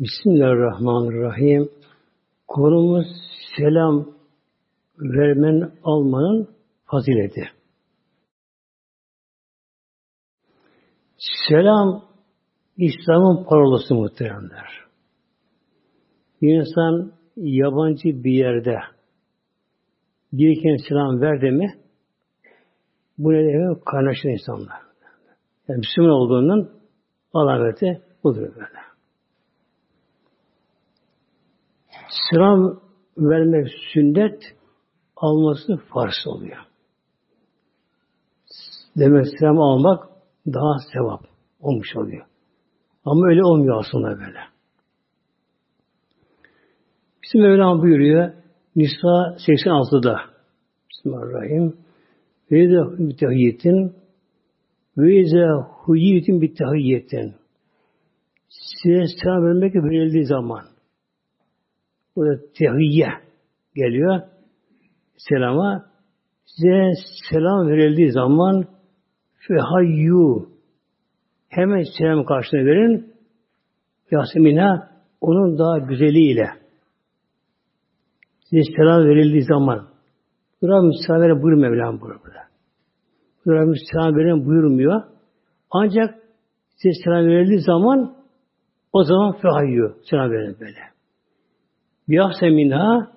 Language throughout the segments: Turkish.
Bismillahirrahmanirrahim. Konumuz selam vermen almanın fazileti. Selam İslam'ın parolası muhteremler. Bir insan yabancı bir yerde birken selam verdi mi bu ne demek? Kaynaşır insanlar. Yani Müslüman olduğunun alameti budur böyle. Selam vermek sünnet, alması farz oluyor. Demek selam almak daha sevap olmuş oluyor. Ama öyle olmuyor aslında böyle. Bizim Mevlam buyuruyor Nisa 86'da Bismillahirrahmanirrahim ve de bitahiyyetin ve ize huyiyetin bitahiyyetin size selam vermek verildiği zaman Burada tehiyye geliyor. Selama. Size selam verildiği zaman fehayyu hemen selam karşılığını verin. Yasemina onun daha güzeliyle. Size selam verildiği zaman Burada misafire buyurmuyor Mevlam burada. Burada misafire veren buyurmuyor. Ancak size selam verildiği zaman o zaman fehayyu selam verin böyle. Biyahse minha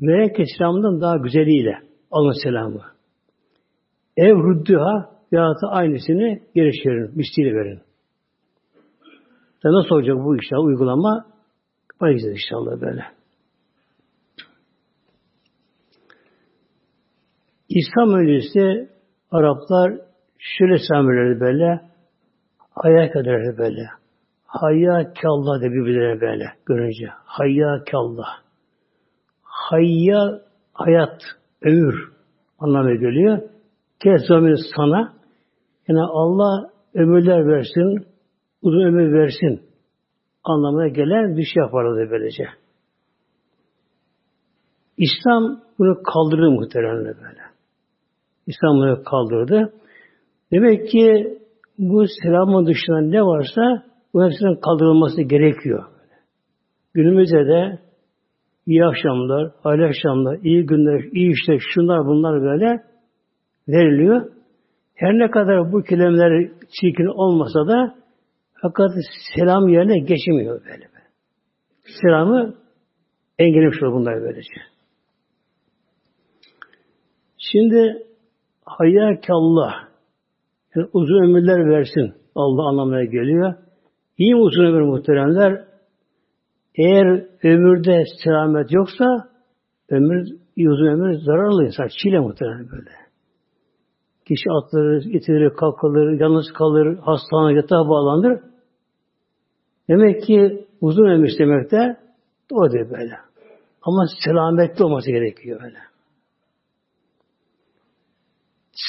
ve selamından daha güzeliyle alın selamı. Ev rüddüha ya da aynısını geri çevirin, misliyle verin. Ya nasıl olacak bu işler, uygulama? Bakacağız inşallah böyle. İslam öncesi Araplar şöyle selam böyle, ayak ederler böyle. Hayya kallah de birbirlerine böyle görünce. Hayya kallah. Hayya hayat, ömür anlamına geliyor. Kezzamir sana. Yani Allah ömürler versin, uzun ömür versin anlamına gelen bir şey yaparlar böylece. İslam bunu kaldırdı muhtemelen böyle. İslam bunu kaldırdı. Demek ki bu selamın dışında ne varsa bu hepsinin kaldırılması gerekiyor. Günümüzde de iyi akşamlar, hayırlı akşamlar, iyi günler, iyi işler, şunlar bunlar böyle veriliyor. Her ne kadar bu kelimeler çirkin olmasa da fakat selam yerine geçemiyor böyle. Selamı engellemiş olur bunlar böylece. Şimdi hayyakallah yani uzun ömürler versin Allah anlamına geliyor. Mi uzun ömür muhteremler? Eğer ömürde selamet yoksa ömür, uzun ömür zararlı insan. Çile muhterem böyle. Kişi atları, itirir, kalkılır, yalnız kalır, hastane yatağa bağlanır. Demek ki uzun ömür istemek de o değil böyle. Ama selametli olması gerekiyor böyle.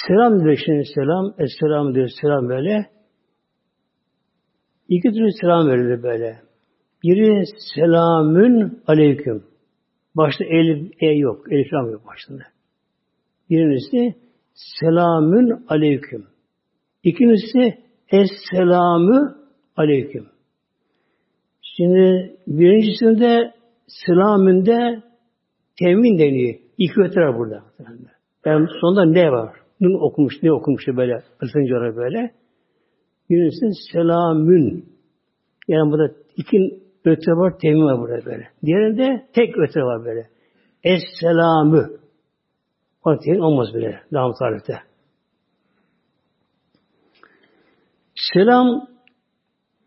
Selam diyor şimdi selam, esselam diyor selam böyle. İki türlü selam verilir böyle. Biri selamün aleyküm. Başta elif e yok. Elif lam yok başında. Birincisi selamün aleyküm. İkincisi esselamü aleyküm. Şimdi birincisinde selamünde temin deniyor. İki öte var burada. Ben sonunda ne var? Nun okumuş, ne okumuş böyle. Isınca böyle. Birincisi selamün. Yani burada iki öte var, temin var burada böyle. Diğerinde tek öte var böyle. Es-selamü. O temin olmaz bile. Lam tarifte. Selam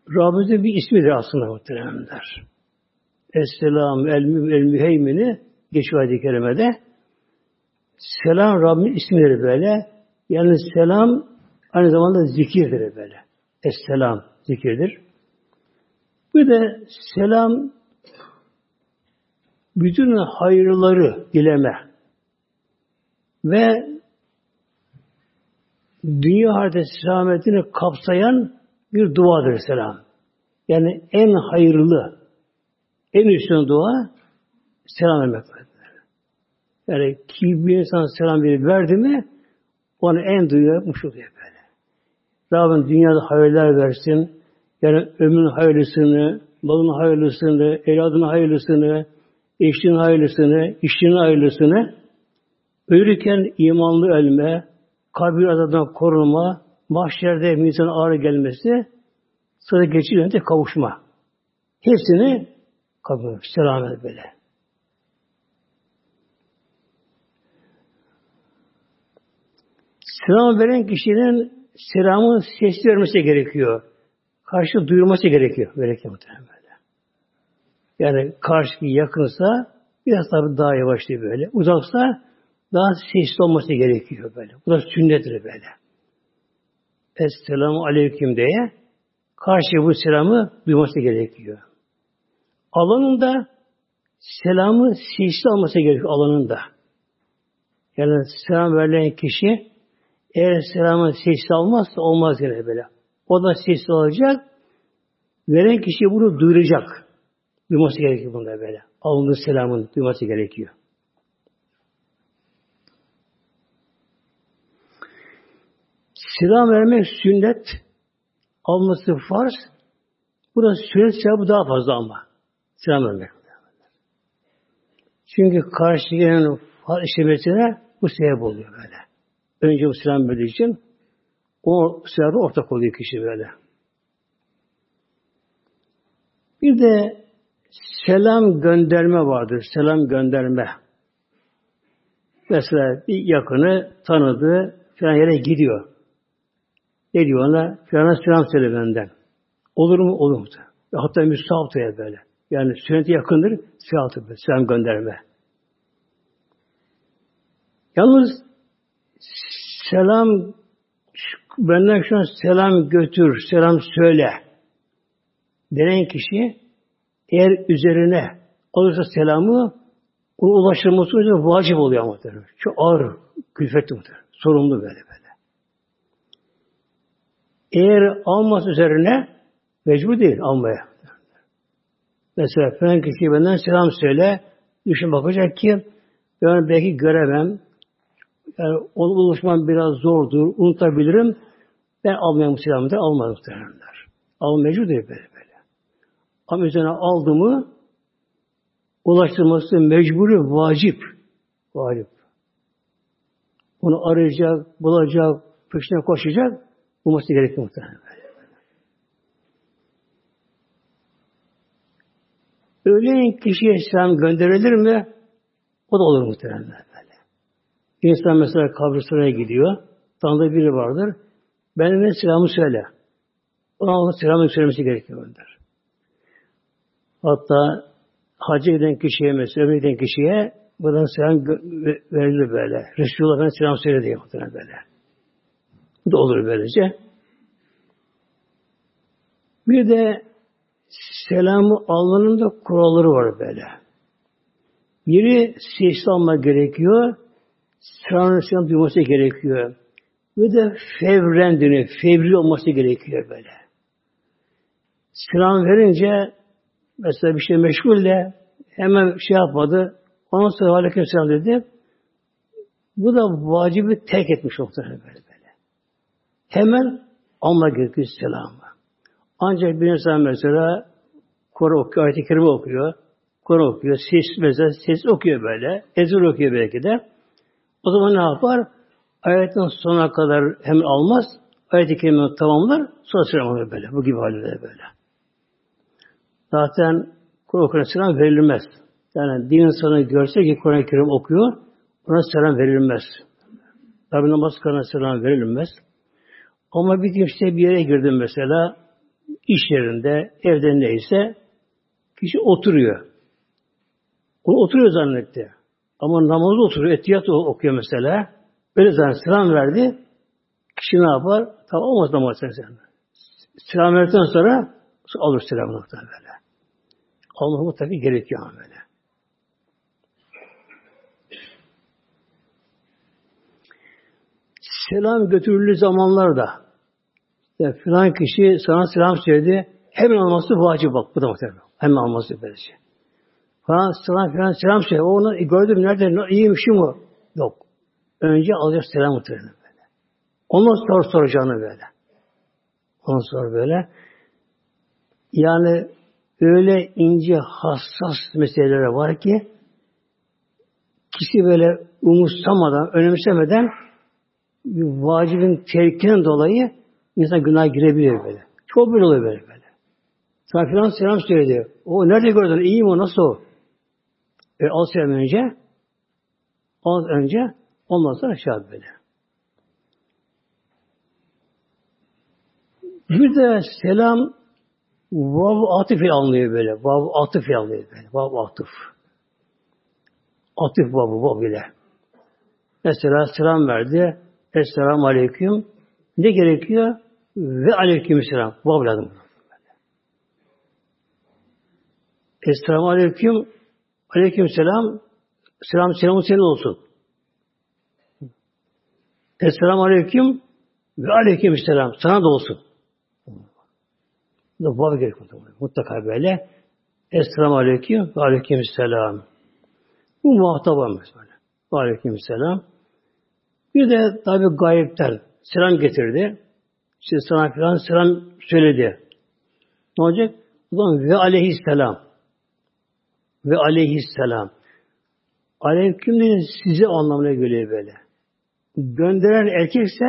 Rabbimizin bir ismidir aslında muhteremler. Es-selam el-müheymini geçiyor ayet-i kerimede. Selam Rabbimizin ismidir böyle. Yani selam aynı zamanda zikirdir böyle. Esselam zikirdir. Bir de selam bütün hayırları dileme ve dünya hayatı selametini kapsayan bir duadır selam. Yani en hayırlı, en üstün dua selam vermek. Yani ki bir insan selam verdi mi onu en duyuyormuş oluyor böyle. Rabbim dünyada hayırlar versin. Yani ömrün hayırlısını, malın hayırlısını, evladın hayırlısını, eşinin hayırlısını, işinin hayırlısını, ölürken imanlı ölme, kabir azabından korunma, mahşerde mizan ağrı gelmesi, sonra geçiyor de kavuşma. Hepsini kabul selamet böyle. Selam veren kişinin selamın sesli vermesi gerekiyor. Karşı duyurması gerekiyor. Gerekiyor muhtemelen böyle. Yani karşı yakınsa biraz tabi daha yavaşlıyor böyle. Uzaksa daha sesli olması gerekiyor böyle. Bu da sünnettir böyle. Esselamu aleyküm diye karşı bu selamı duyması gerekiyor. Alanında selamı sesli alması gerekiyor alanında. Yani selam verilen kişi eğer selamı sesli almazsa olmaz yine böyle. O da sesli olacak. Veren kişi bunu duyuracak. Duyması gerekiyor bunda böyle. Alındığı selamın duyması gerekiyor. Selam vermek sünnet, alması farz. Burada sünnet sevabı daha fazla ama. Selam vermek. Çünkü karşı gelen işlemesine bu sebep oluyor böyle. Önce bu selam verdiği için o sevabı ortak oluyor kişi böyle. Bir de selam gönderme vardır. Selam gönderme. Mesela bir yakını tanıdı, falan yere gidiyor. Ne diyor ona? Filana selam söyle benden. Olur mu? Olur mu? Hatta müstahap böyle. Yani sünnete yakındır, böyle, selam gönderme. Yalnız selam benden şu an selam götür, selam söyle denen kişi eğer üzerine alırsa selamı onun ulaştırması vacip oluyor muhtemelen. Çok ağır, külfetli muhtemelen. Sorumlu böyle böyle. Eğer almaz üzerine mecbur değil almaya. Mesela falan kişi benden selam söyle. Düşün bakacak ki ben belki göremem. Yani onu buluşmam biraz zordur. Unutabilirim. Ben almayayım selamı da almam muhtemelenler. Al mecbur değil böyle böyle. Ama üzerine aldı mı ulaştırması mecburi vacip. Vacip. Onu arayacak, bulacak, peşine koşacak. Bulması gerekiyor muhtemelen. Öyle kişiye selam gönderilir mi? O da olur muhtemelen böyle. İnsan mesela kabristana gidiyor. Tanıdığı biri vardır. Ben ne selamı söyle. Ona selamı söylemesi gerekiyor der. Hatta hacı giden kişiye mesela ömre giden kişiye buradan selam verilir böyle. Resulullah bana selam söyle diye böyle. Bu da olur böylece. Bir de selamı almanın da kuralları var böyle. Biri sesli almak gerekiyor. Selamın selam duyması gerekiyor. Ve de fevren dönüyor. Fevri olması gerekiyor böyle. Selam verince mesela bir şey meşgul de hemen şey yapmadı. Ondan sonra aleyküm selam dedi. Bu da vacibi terk etmiş muhtemelen böyle böyle. Hemen alma gerekiyor selamı. Ancak bir insan mesela Kur'an okuyor, ayet-i kerime okuyor. Kur'an okuyor, ses mesela ses okuyor böyle. Ezber okuyor belki de. O zaman ne yapar? Ayetin sonuna kadar hemen almaz. Ayet-i tamamlar. Sonra selam alır böyle. Bu gibi halde böyle. Zaten Kur'an selam verilmez. Yani din insanı görse ki Kur'an-ı Kerim okuyor, ona selam verilmez. Tabi namaz kılana selam verilmez. Ama bir kimse bir yere girdim mesela, iş yerinde, evde neyse, kişi oturuyor. O oturuyor zannetti. Ama namazda oturuyor, etiyat okuyor mesela. Öyle zannetti, selam verdi. Kişi ne yapar? Tamam olmaz namaz sen. Selam verdikten sonra alır selamını böyle. Allah mutlaka gerekiyor ama böyle. Selam götürüldüğü zamanlarda yani filan kişi sana selam söyledi hemen alması vacip bak. Bu da muhtemelen. Hemen alması böylece. Falan selam filan selam söyledi. O onu gördüm nerede iyiymişim o. Yok. Önce alacak selam muhtemelen böyle. Ondan sonra soracağını böyle. Ondan sonra böyle. Yani öyle ince, hassas meseleler var ki kişi böyle umursamadan, önemsemeden vacibin terkinden dolayı insan günah girebiliyor böyle. Çok böyle oluyor böyle böyle. Sana filan selam söyledi. O nerede gördün? İyi mi o? Nasıl o? E, selam önce. Az önce. Ondan sonra aşağı böyle. Bir de selam vav atıf anlıyor böyle. Vav atıf anlıyor böyle. Vav atıf. Atıf vavı vav bile. Mesela selam verdi. Esselamu aleyküm. Ne gerekiyor? Ve aleyküm selam. Vav lazım. Esselamu aleyküm. Aleyküm selam. Selam selamı senin olsun. Esselamu aleyküm ve aleyküm selam. Sana da olsun. Bu gerekiyor. Mutlaka böyle. Esselamu aleyküm ve aleyküm selam. Bu olmaz böyle. Ve aleyküm selam. Bir de tabi gayipten selam getirdi. İşte sana filan selam söyledi. Ne olacak? Zaman ve aleyhisselam. Ve aleyhisselam. Aleyküm dedi size anlamına geliyor böyle. Gönderen erkekse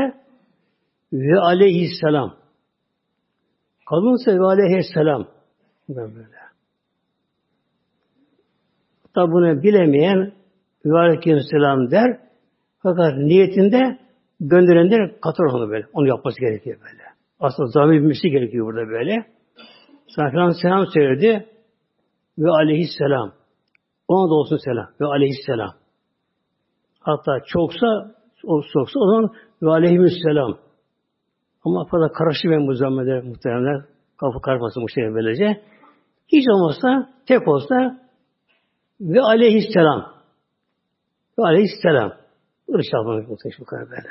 ve aleyhisselam. Kadınsa ve aleyhisselam. Böyle. Tabi bunu bilemeyen ve aleyhisselam der. Fakat niyetinde gönderenler katır onu böyle. Onu yapması gerekiyor böyle. Aslında zamir bilmesi gerekiyor burada böyle. Sana selam söyledi ve aleyhisselam. Ona da olsun selam ve aleyhisselam. Hatta çoksa o çoksa o zaman ve aleyhisselam. Ama fazla karıştırmayın bu zammede muhtemelen. Kapı karmasın şey böylece. Hiç olmazsa tek olsa ve aleyhisselam. Ve aleyhisselam. Yapmak muhtemelen bu kadar böyle.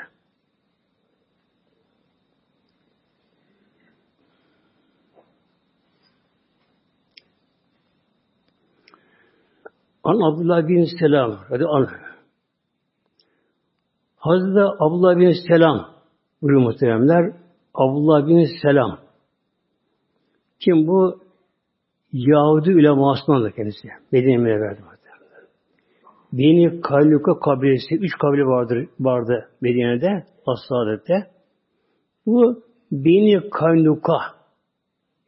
An Abdullah bin Selam hadi an. Hazreti Abdullah bin Selam buyuruyor muhteremler. Abdullah bin Selam. Kim bu? Yahudi ulemasından da kendisi. Medine'ye verdi muhteremler. Beni Kayluka kabilesi, üç kabile vardır, vardı Medine'de, Asladet'te. Bu Beni Kayluka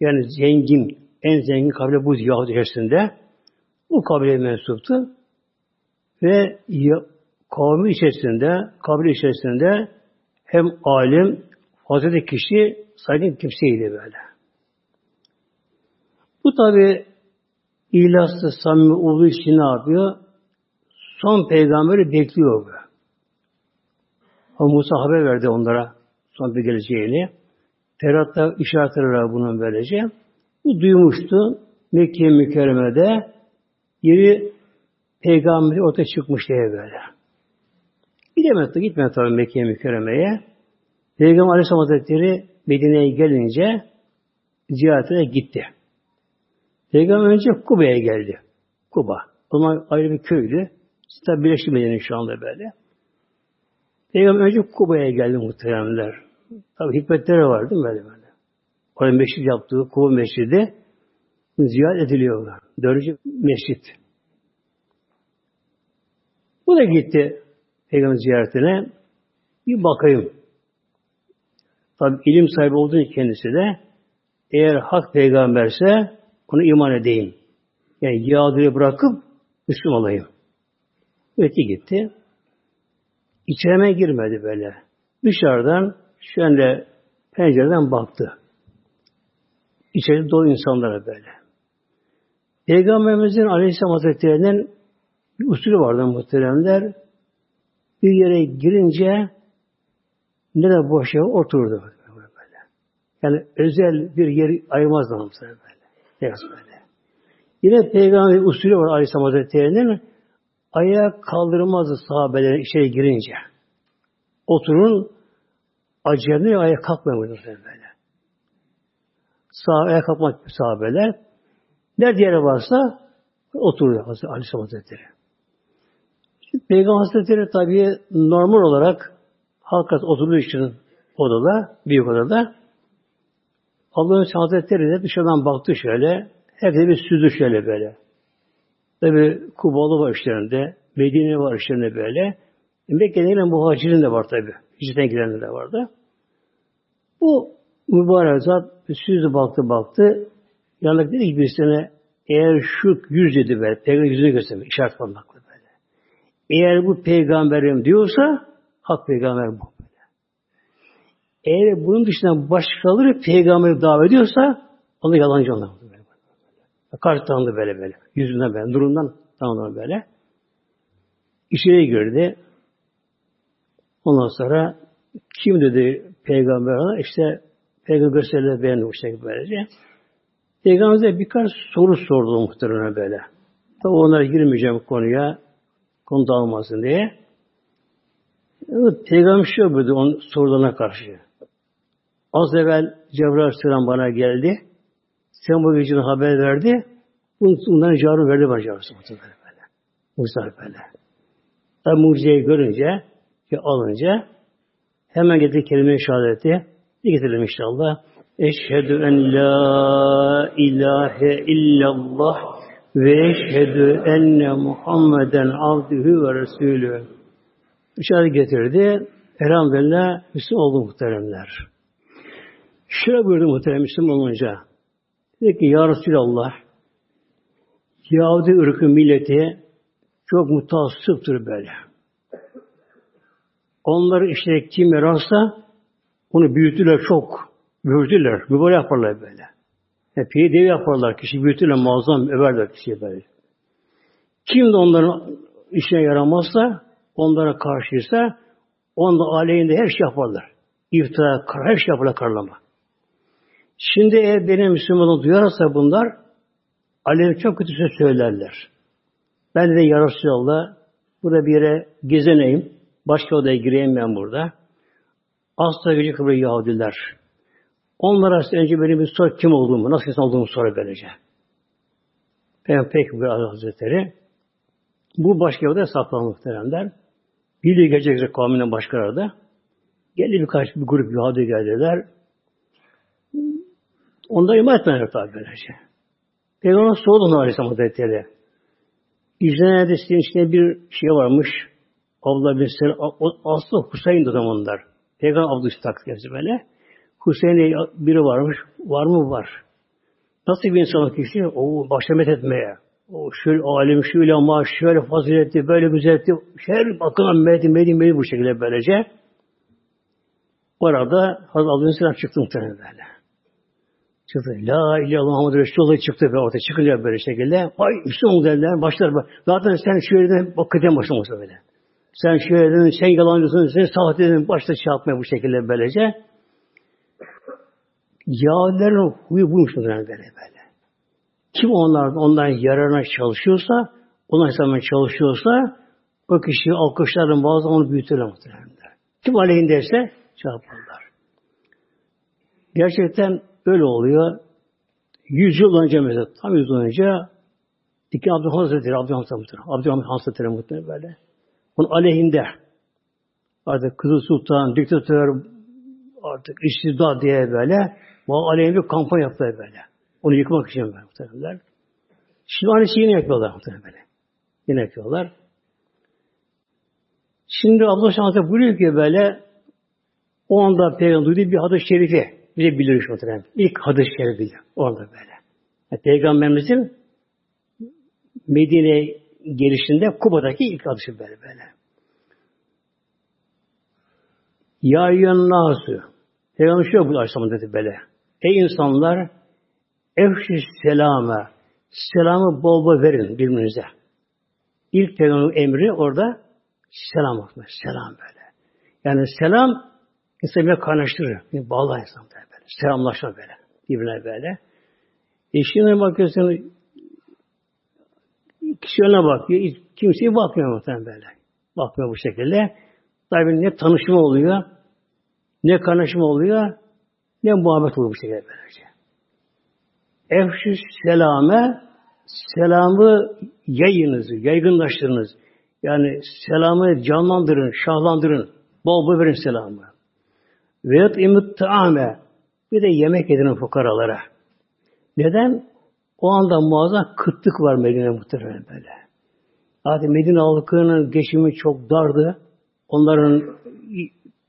yani zengin, en zengin kabile bu Yahudi içerisinde. Bu kabile mensuptu. Ve kavmi içerisinde, kabile içerisinde hem alim, fazla kişi saygın kimseydi böyle. Bu tabi ihlaslı, samimi olduğu için ne yapıyor? Son peygamberi bekliyor. Ama Musa haber verdi onlara son bir geleceğini. Tevrat'ta var bunun böylece. Bu duymuştu. Mekke mükerremede yeri peygamber ortaya çıkmış diye böyle. Gidemedi, gitmedi tabi Mekke'ye mükerremeye. Peygamber Aleyhisselam Hazretleri Medine'ye gelince ziyaretine gitti. Peygamber önce Kuba'ya geldi. Kuba. O zaman ayrı bir köydü. Tabi Birleşik Medine şu anda böyle. Peygamber önce Kuba'ya geldi muhteremler. Tabi hikmetleri var değil mi böyle böyle. Orada meşrit yaptığı Kuba meşridi ziyaret ediliyorlar. Dördüncü mescit. Bu da gitti Peygamber ziyaretine. Bir bakayım. Tabi ilim sahibi olduğu için kendisi de eğer hak peygamberse onu iman edeyim. Yani yağdırı bırakıp Müslüman olayım. Öte gitti. İçerime girmedi böyle. Dışarıdan şöyle pencereden baktı. İçeri dolu insanlara böyle. Peygamberimizin Aleyhisselam Hazretleri'nin bir usulü vardı muhteremler. Bir yere girince ne de boş yer oturdu. Böyle. Yani özel bir yer ayırmaz da böyle. Yine Peygamber usulü var Aleyhisselam Hazretleri'nin ayağa kaldırmazdı sahabelerin içeri girince. Oturun acıyanıyor ayağa kalkmıyor böyle. Sağ ayağa kalkmak sahabeler Nerede yere varsa oturuyor Hazreti Aleyhisselam Hazretleri. Şimdi Peygamber Hazretleri tabi normal olarak halkat oturduğu için odada, büyük odada Allah'ın Hazretleri de dışarıdan baktı şöyle, Herkes bir süzdü şöyle böyle. Tabi Kubalı var işlerinde, Medine var işlerinde böyle. Mekke'de gelen muhacirin de var tabi. Hicretten gidenler de vardı. Bu mübarek zat süzdü baktı baktı. Yanlık dedi ki birisine eğer şu yüz dedi böyle, peygamber yüzünü göstermek, işaret parmakla böyle. Eğer bu peygamberim diyorsa, hak peygamber bu. Böyle. Eğer bunun dışında başkaları peygamberi davet ediyorsa, onu yalancı onlar. Böyle. Karşı tanıdı böyle böyle. Yüzünden böyle, durumdan tanıdı böyle. İçeri girdi. Ondan sonra kim dedi peygamber ona? İşte peygamber gösterileri beğendi bu şekilde böylece. Peygamber'e birkaç soru sordu muhtemelen böyle. Tabi onlara girmeyeceğim konuya. Konu dağılmasın diye. Evet, Peygamber şu yapıyordu onun sorularına karşı. Az evvel Cebrail Aleyhisselam bana geldi. Sen bu gecede haber verdi. Bunların cevabını verdi bana Aleyhisselam. Böyle. Musa böyle. Tabi mucizeyi görünce ki alınca hemen getirdi kelime-i şehadeti. Getirelim inşallah. Eşhedü en la ilahe illallah ve eşhedü enne Muhammeden abdühü ve resulü. İşaret getirdi. Elhamdülillah Müslüman oldu muhteremler. Şöyle buyurdu muhterem Müslüman olunca. Dedi ki Ya Resulallah Yahudi ırkı milleti çok mutassıptır böyle. Onları işte kim yararsa onu büyütüler çok. Büyütürler. Mübarek yaparlar böyle. Hep iyi dev yaparlar. Kişi büyütürler. Muazzam överler kişiye böyle. Kim de onların işine yaramazsa, onlara karşıysa, onda aleyhinde her şey yaparlar. İftira, her şey yaparlar karlama. Şimdi eğer benim Müslümanım duyarsa bunlar, aleyhine çok kötü söz söylerler. Ben de ya Resulallah, burada bir yere gezeneyim, başka odaya gireyim ben burada. Asla gücü kıbrı Yahudiler. Onlara önce benim bir sor kim olduğumu, nasıl insan olduğumu sonra böylece. Pek bir Hazretleri bu başka yerde saklanır muhteremler. Biliyor gelecek kavminin başkaları da. Geldi birkaç bir grup Yahudi geldiler. Onda iman etmediler tabi böylece. Peygamber sordu onu Aleyhisselam Hazretleri. İzlenen hadisinin içinde bir şey varmış. Abdullah bin Selam, aslında Hüseyin de zamanlar. Peygamber Abdülhamid kendisi böyle. Hüseyin'e biri varmış. Var mı? Var. Nasıl bir insan kişi? O başlamet etmeye. O şöyle alim, şöyle ama şöyle faziletli, böyle güzeldi. Her bakıma medin, medin, medin bu şekilde böylece. Orada Hazreti Abdülhamid çıktı muhtemelen böyle. Çıktı. La ilahe illallah Muhammed Resulullah çıktı ve ortaya çıkınca böyle şekilde. Ay Müslüman derler. Başlar. Zaten sen şöyle bak kıdem başlamışsın böyle. Sen şöyle dedin, sen yalancısın, sen sahte dedin, başta şey yapmaya bu şekilde böylece. Yahudilerin huyu buymuş böyle böyle. Kim onlar, onların yararına çalışıyorsa, onlar hesabına çalışıyorsa, o kişi alkışların bazı onu büyütürler muhtemelen. Kim aleyhindeyse yaparlar. Gerçekten öyle oluyor. Yüz yıl önce mesela, tam yüz yıl önce iki Abdülhamid Hazretleri, Abdülhamid Hazretleri, Abdülhamid Hazretleri muhtemelen böyle. Onun aleyhinde artık Kızıl Sultan, diktatör, artık istibdat diye böyle bu aleyhinde bir kampanya yaptılar böyle. Onu yıkmak için böyle muhtemelenler. Şimdi aynı şeyi yine yapıyorlar muhtemelen. Yine yapıyorlar. Şimdi Abdullah Şahsı buyuruyor ki böyle o anda Peygamber duyduğu bir hadis-i şerifi bize bilir muhtemelen. İlk hadis-i şerifi orada böyle. Yani Peygamberimizin Medine gelişinde Kuba'daki ilk hadisi böyle böyle. Ya nasu. Peygamber şu bu Aleyhisselam dedi böyle. Ey insanlar efşi selame selamı bol bol verin birbirinize. İlk peygamberin emri orada selam atmak. Selam böyle. Yani selam insanı kaynaştırır. Bağlar insan böyle. Selamlaşma böyle. Birbirine böyle. E şimdi bakıyorsun kişi önüne bakıyor. Kimseye bakmıyor muhtemelen böyle. Bakmıyor bu şekilde. Tabi ne tanışma oluyor, ne kaynaşma oluyor, ne muhabbet oluyor bu şekilde böylece. Efşü selame, selamı yayınız, yaygınlaştırınız. Yani selamı canlandırın, şahlandırın. Bol bol verin selamı. Veyahut imut taame. Bir de yemek edin fukaralara. Neden? O anda muazzam kıtlık var Medine muhtemelen böyle. Zaten Medine halkının geçimi çok dardı. Onların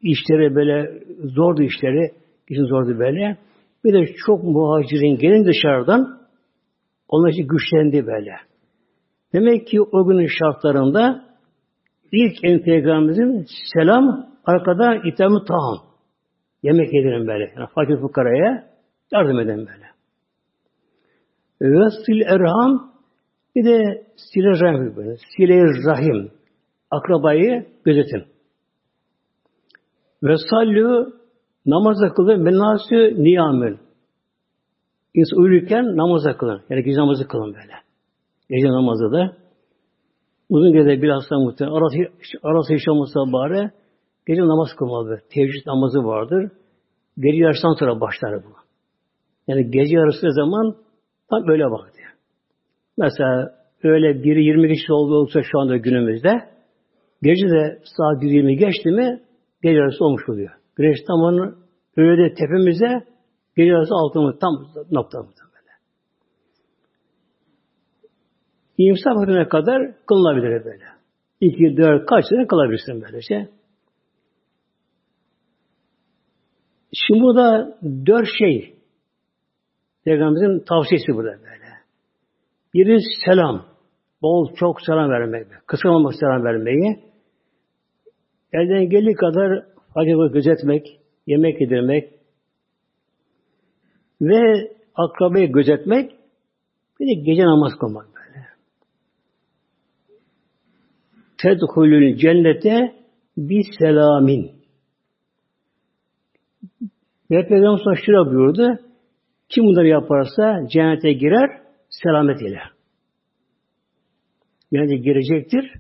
işleri böyle zordu işleri. İşin zordu böyle. Bir de çok muhacirin gelin dışarıdan onlar için güçlendi böyle. Demek ki o günün şartlarında ilk en peygamberimizin selam arkada itamı taham. Yemek yedirin böyle. Yani fakir fukaraya yardım eden böyle. Ve sil erham bir de sile rahim böyle. Sile rahim. Akrabayı gözetin. Ve sallu namaz kılın menasü niyamül. İnsan uyurken namaz kılın. Yani gece namazı kılın böyle. Gece namazı da uzun gece bilhassa muhtemelen arası, arası hiç olmasa bari gece namaz kılmalı. Tevcid namazı vardır. Gece yarısından sonra başlar bu. Yani gece yarısı zaman tam böyle vakti. Mesela öyle biri 20 kişi oldu olsa şu anda günümüzde gece de saat 1.20 geçti mi gece yarısı olmuş oluyor. Güneş tam öyle de tepemize gece yarısı tam noktamızda böyle. İmsak vaktine kadar kılınabilir böyle. İki, dört, kaç sene kılabilirsin böylece. Şimdi burada dört şey Peygamberimizin tavsiyesi burada böyle. Biri selam. Bol çok selam vermek. Kıskanmamak selam vermeyi. Elden geldiği kadar acaba gözetmek, yemek yedirmek ve akrabayı gözetmek bir de gece namaz kılmak böyle. Tedhulül cennete bir selamin. Ve Peygamber sonra şöyle buyurdu. Kim bunları yaparsa cennete girer selamet ile. Cennete girecektir.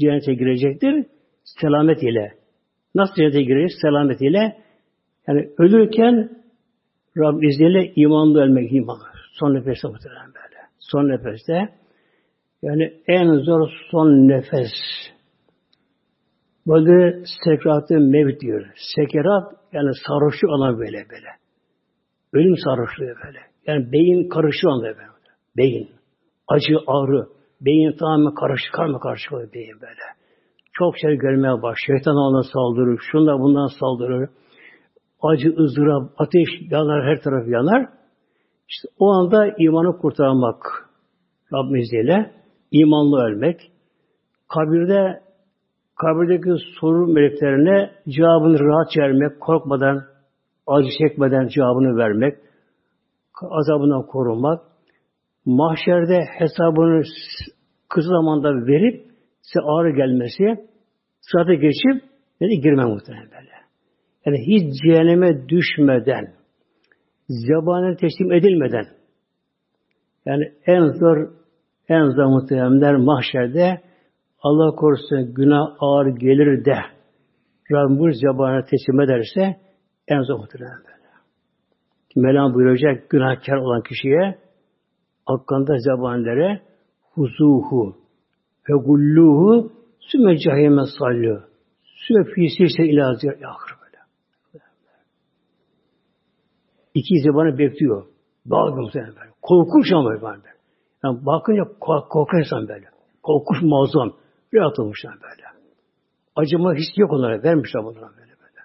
Cennete girecektir. Selamet ile. Nasıl cennete girecek? Selamet ile. Yani ölürken Rab izniyle imanlı ölmek iman. Son nefeste muhtemelen böyle. Son nefeste. Yani en zor son nefes. Böyle sekratı mevt diyor. Sekerat yani sarhoşluk olan böyle böyle. Ölüm sarhoşluğu böyle. Yani beyin karışıyor anda böyle. Beyin. Acı, ağrı. Beyin tamamen karışık, karma karışık oluyor beyin böyle. Çok şey görmeye baş. Şeytan ona saldırır. Şunda bundan saldırır. Acı, ızdırap, ateş yanar, her taraf yanar. İşte o anda imanı kurtarmak Rabbim izniyle imanlı ölmek. Kabirde kabirdeki soru meleklerine cevabını rahat vermek, korkmadan, acı çekmeden cevabını vermek, azabından korunmak, mahşerde hesabını kısa zamanda verip size ağrı gelmesi, sırada geçip dedi girme muhtemelen böyle. Yani hiç cehenneme düşmeden, zebane teslim edilmeden, yani en zor, en zor muhtemelenler mahşerde Allah korusun günah ağır gelir de Rabbim bu zebane teslim ederse en zor muhtemelen böyle. Mevlam buyuracak günahkar olan kişiye hakkında zebanilere huzuhu ve gulluhu sümme cahime sallu sümme fisirse ilazir yakır böyle. İki zebanı bekliyor. Bağlı muhtemelen böyle. Korkunç ama böyle. Yani bakınca korkar insan böyle. Korkunç muazzam. Atılmışlar böyle. Acıma hissi yok onlara. Vermişler bunlara böyle böyle.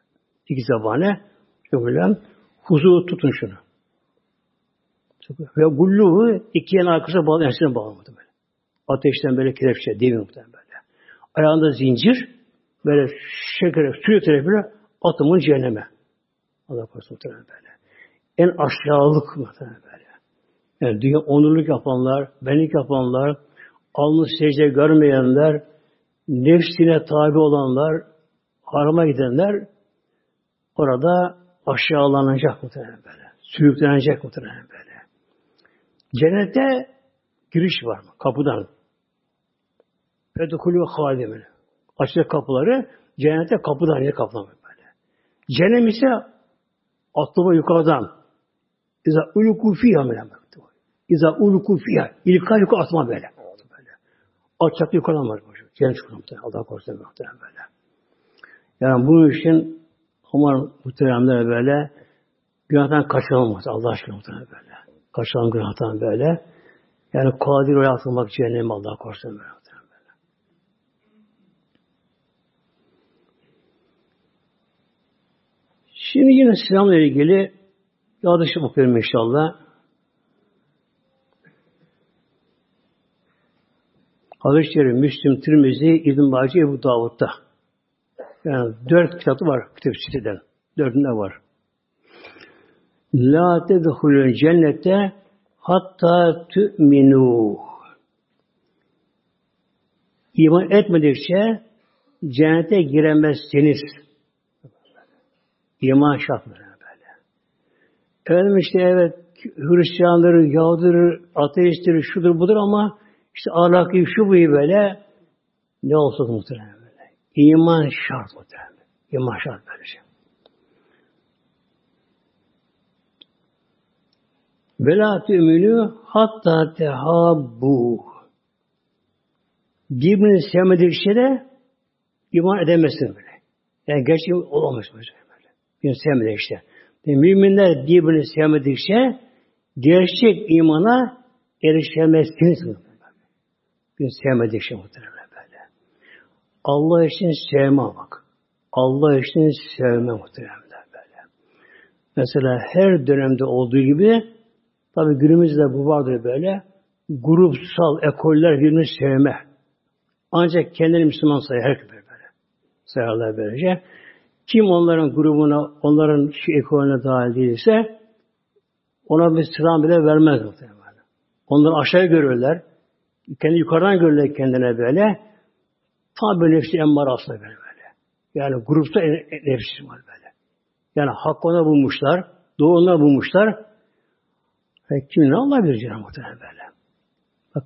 İki zebane. Şöyle huzu tutun şunu. Ve gulluğu iki yan arkasına bağlı, ensine bağlamadı böyle. Ateşten böyle kelepçe, demir muhtemelen böyle. Ayağında zincir, böyle şeker, suyu tarafıyla atımın cehenneme. Allah korusun muhtemelen böyle. En aşağılık muhtemelen böyle. Yani dünya onurluk yapanlar, benlik yapanlar, alnı secde görmeyenler, nefsine tabi olanlar, harama gidenler orada aşağılanacak muhtemelen böyle. Sürüklenecek muhtemelen böyle. Cennette giriş var? Kapıdan. Fedhulü halidemine. Açacak kapıları cennette kapıdan ya kapıdan böyle. Cennet ise atlama yukarıdan. İza uluku fiyha mele İza uluku fiyha. İlka yukarı atma böyle. böyle. Alçak yukarıdan var. Cennet yukarıdan. Allah korusun muhtemelen böyle. Yani bu işin aman muhteremler böyle günahdan kaçınılmaz. Allah aşkına muhtemelen böyle kaçıran günahtan böyle. Yani kadir oraya atılmak cehennem Allah korusun. Böyle. Şimdi yine selamla ilgili yağdışı okuyorum inşallah. Hadis-i Şerif, Müslim, Tirmizi, İbn Bacı, Ebu Davud'da. Yani dört kitapı var tefsirden. Dördünde var. La tedhulul cennete hatta tu'minu. İman etmedikçe cennete giremezsiniz. İman şart böyle. Efendim işte evet Hristiyandır, Yahudidir, ateisttir, şudur budur ama işte ahlaki şu bu böyle ne olsa muhtemelen böyle. İman şart muhtemelen. İman şart böylece. Ve la tü'minü hatta tehabbu. Birbirini sevmedikçe de iman edemezsin böyle. Yani gerçek olamaz böyle. Birbirini sevmedi işte. Müminler birbirini sevmedikçe gerçek imana erişemezsiniz. Bir sevmedikçe muhtemelen böyle. Allah için sevme bak. Allah için sevme muhtemelen böyle. Mesela her dönemde olduğu gibi tabi günümüzde bu vardır böyle grupsal ekoller birbirini sevme. Ancak kendini Müslüman sayar herkes böyle. Sayarlar böylece. Kim onların grubuna, onların şu ekolüne dahil değilse ona bir selam bile vermez muhtemelen. Onları aşağıya görürler. Kendi yukarıdan görürler kendine böyle. Tam böyle nefsi emmar aslında böyle böyle. Yani grupta nefsi var böyle. Yani hak ona bulmuşlar. Doğru ona bulmuşlar. E, kim ne Allah bilir canım muhtemelen böyle. Bak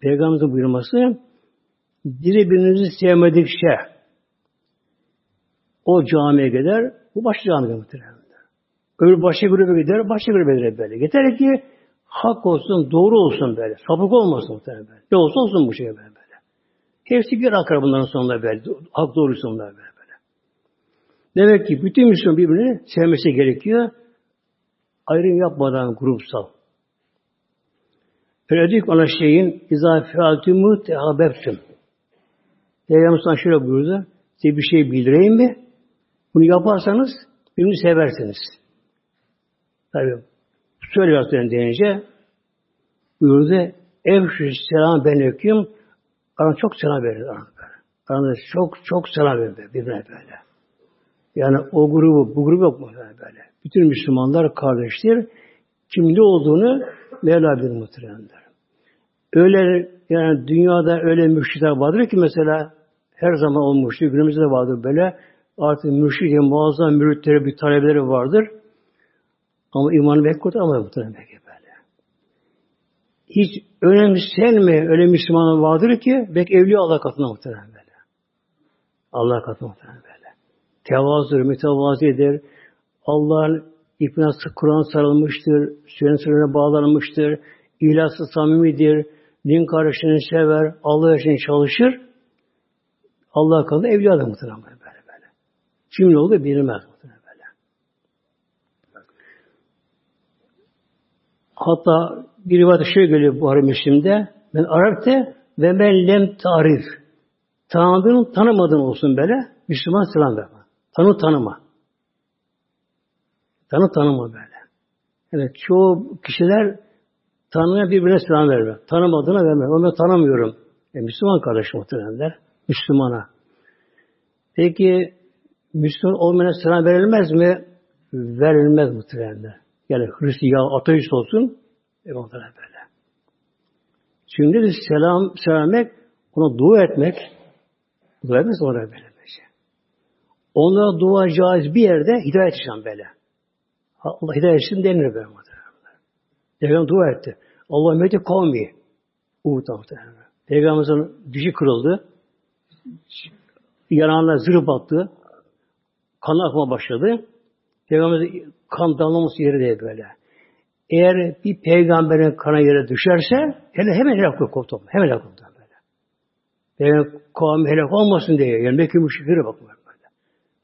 Peygamberimizin buyurması birbirinizi sevmedikçe o camiye gider, bu başka camiye muhtemelen. Öbür başka gruba gider, başka gruba gider böyle. Yeter ki hak olsun, doğru olsun böyle. Sapık olmasın muhtemelen böyle. Ne olsa olsun bu şey böyle. böyle. Hepsi bir akar bunların sonunda böyle. Hak doğru sonunda böyle. böyle. Demek ki bütün Müslüman birbirini sevmesi gerekiyor. Ayrım yapmadan grupsal. Feledik ona şeyin izâ fealtümü tehabebtüm. Peygamber şöyle buyurdu. Size bir şey bildireyim mi? Bunu yaparsanız birbirini seversiniz. Tabi şöyle yaptığını deyince buyurdu ev şu selam ben öküm Aran çok selam verir. Aranızda çok çok selam verir birbirine böyle. Yani o grubu, bu grubu yok mu böyle? Bütün Müslümanlar kardeştir. Kimli olduğunu Mevla bilir muhtemelenler. Öyle yani dünyada öyle müşrikler vardır ki mesela her zaman olmuştu. Günümüzde de vardır böyle artık mürşid muazzam müritleri, bir talebeleri vardır. Ama imanı belki kurtaramıyor muhtemelen belki böyle. Hiç önemsenme öyle Müslümanlar vardır ki belki evli Allah katına muhtemelen böyle. Allah katına muhtemelen böyle. Tevazıdır, mütevazidir. Allah'ın ipine Kur'an sarılmıştır, sünnet sürene bağlanmıştır, ilahsı samimidir, din kardeşini sever, Allah için çalışır. Allah katında evli adam muhtemelen kim oldu bilmez. Böyle. Hatta bir rivayet şöyle geliyor Buhari Müslim'de. Ben Arap'te ve ben lem tarif. Tanıdığın tanımadığın olsun böyle. Müslüman selam verme. Tanı tanıma. Tanı tanıma böyle. Evet çoğu kişiler tanımayan birbirine selam vermiyor. Tanımadığına vermiyor. Onu tanımıyorum. E, Müslüman kardeşim muhtemelenler. Müslümana. Peki Müslüman olmayana selam verilmez mi? Verilmez muhtemelen. Yani Hristiyan, ateist olsun, e muhtemelen böyle. Çünkü de selam, selammek, ona dua etmek, dua etmez ona böyle şey. Onlara dua caiz bir yerde hidayet için böyle. Allah hidayet için denir böyle muhtemelen. Peygamber dua etti. Allah mehdi kavmi. Uhud muhtemelen. Peygamberimizin dişi kırıldı. Yanağına zırh battı. Kan akma başladı. Peygamber kan damlaması yeri değil böyle. Eğer bir peygamberin kana yere düşerse hele hemen helak koptu. Hemen helak koptu böyle. Peygamber kavmi helak olmasın diye. Yani Mekke müşrikleri bakmıyor böyle.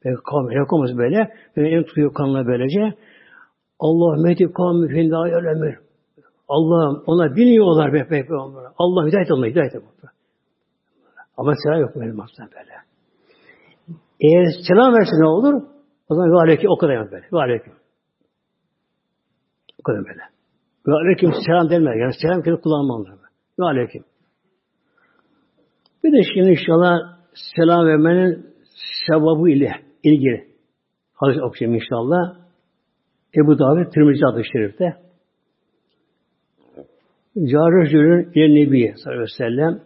Peygamber kavmi helak olmasın böyle. En tutuyor kanla böylece. Allah mehdi kavmi findâ yelemir. Allah'ım ona biniyorlar be peygamber. Allah hidayet olma, hidayet olma. Ama selam yok benim aslında böyle. Eğer selam verse ne olur? O zaman ve aleyküm o kadar yani böyle. Ve aleyküm. O kadar böyle. Ve aleyküm selam denmez. Yani selam kelime kullanmamalı. Ve aleyküm. Bir de şimdi inşallah selam vermenin sevabı ile ilgili. Hadis okuyayım inşallah. Ebu Davud Tirmizi adı şerifte. Carrıcülün bir Nebi sallallahu aleyhi ve sellem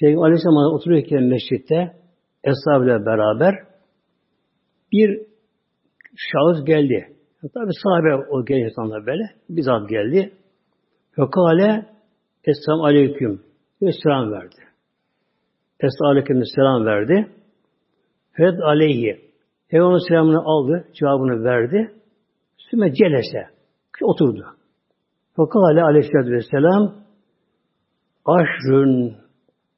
Peygamber Aleyhisselam otururken mescitte Eshabıyla beraber bir şahıs geldi. Tabi sahabe o genç insanlar böyle. Bizzat geldi. Fekale Esselamu Aleyküm ve selam verdi. Esselamu Aleyküm selam verdi. Fed aleyhi. Peygamber selamını aldı, cevabını verdi. Sümme celese. Oturdu. Fekale aleyhissalatü vesselam aşrün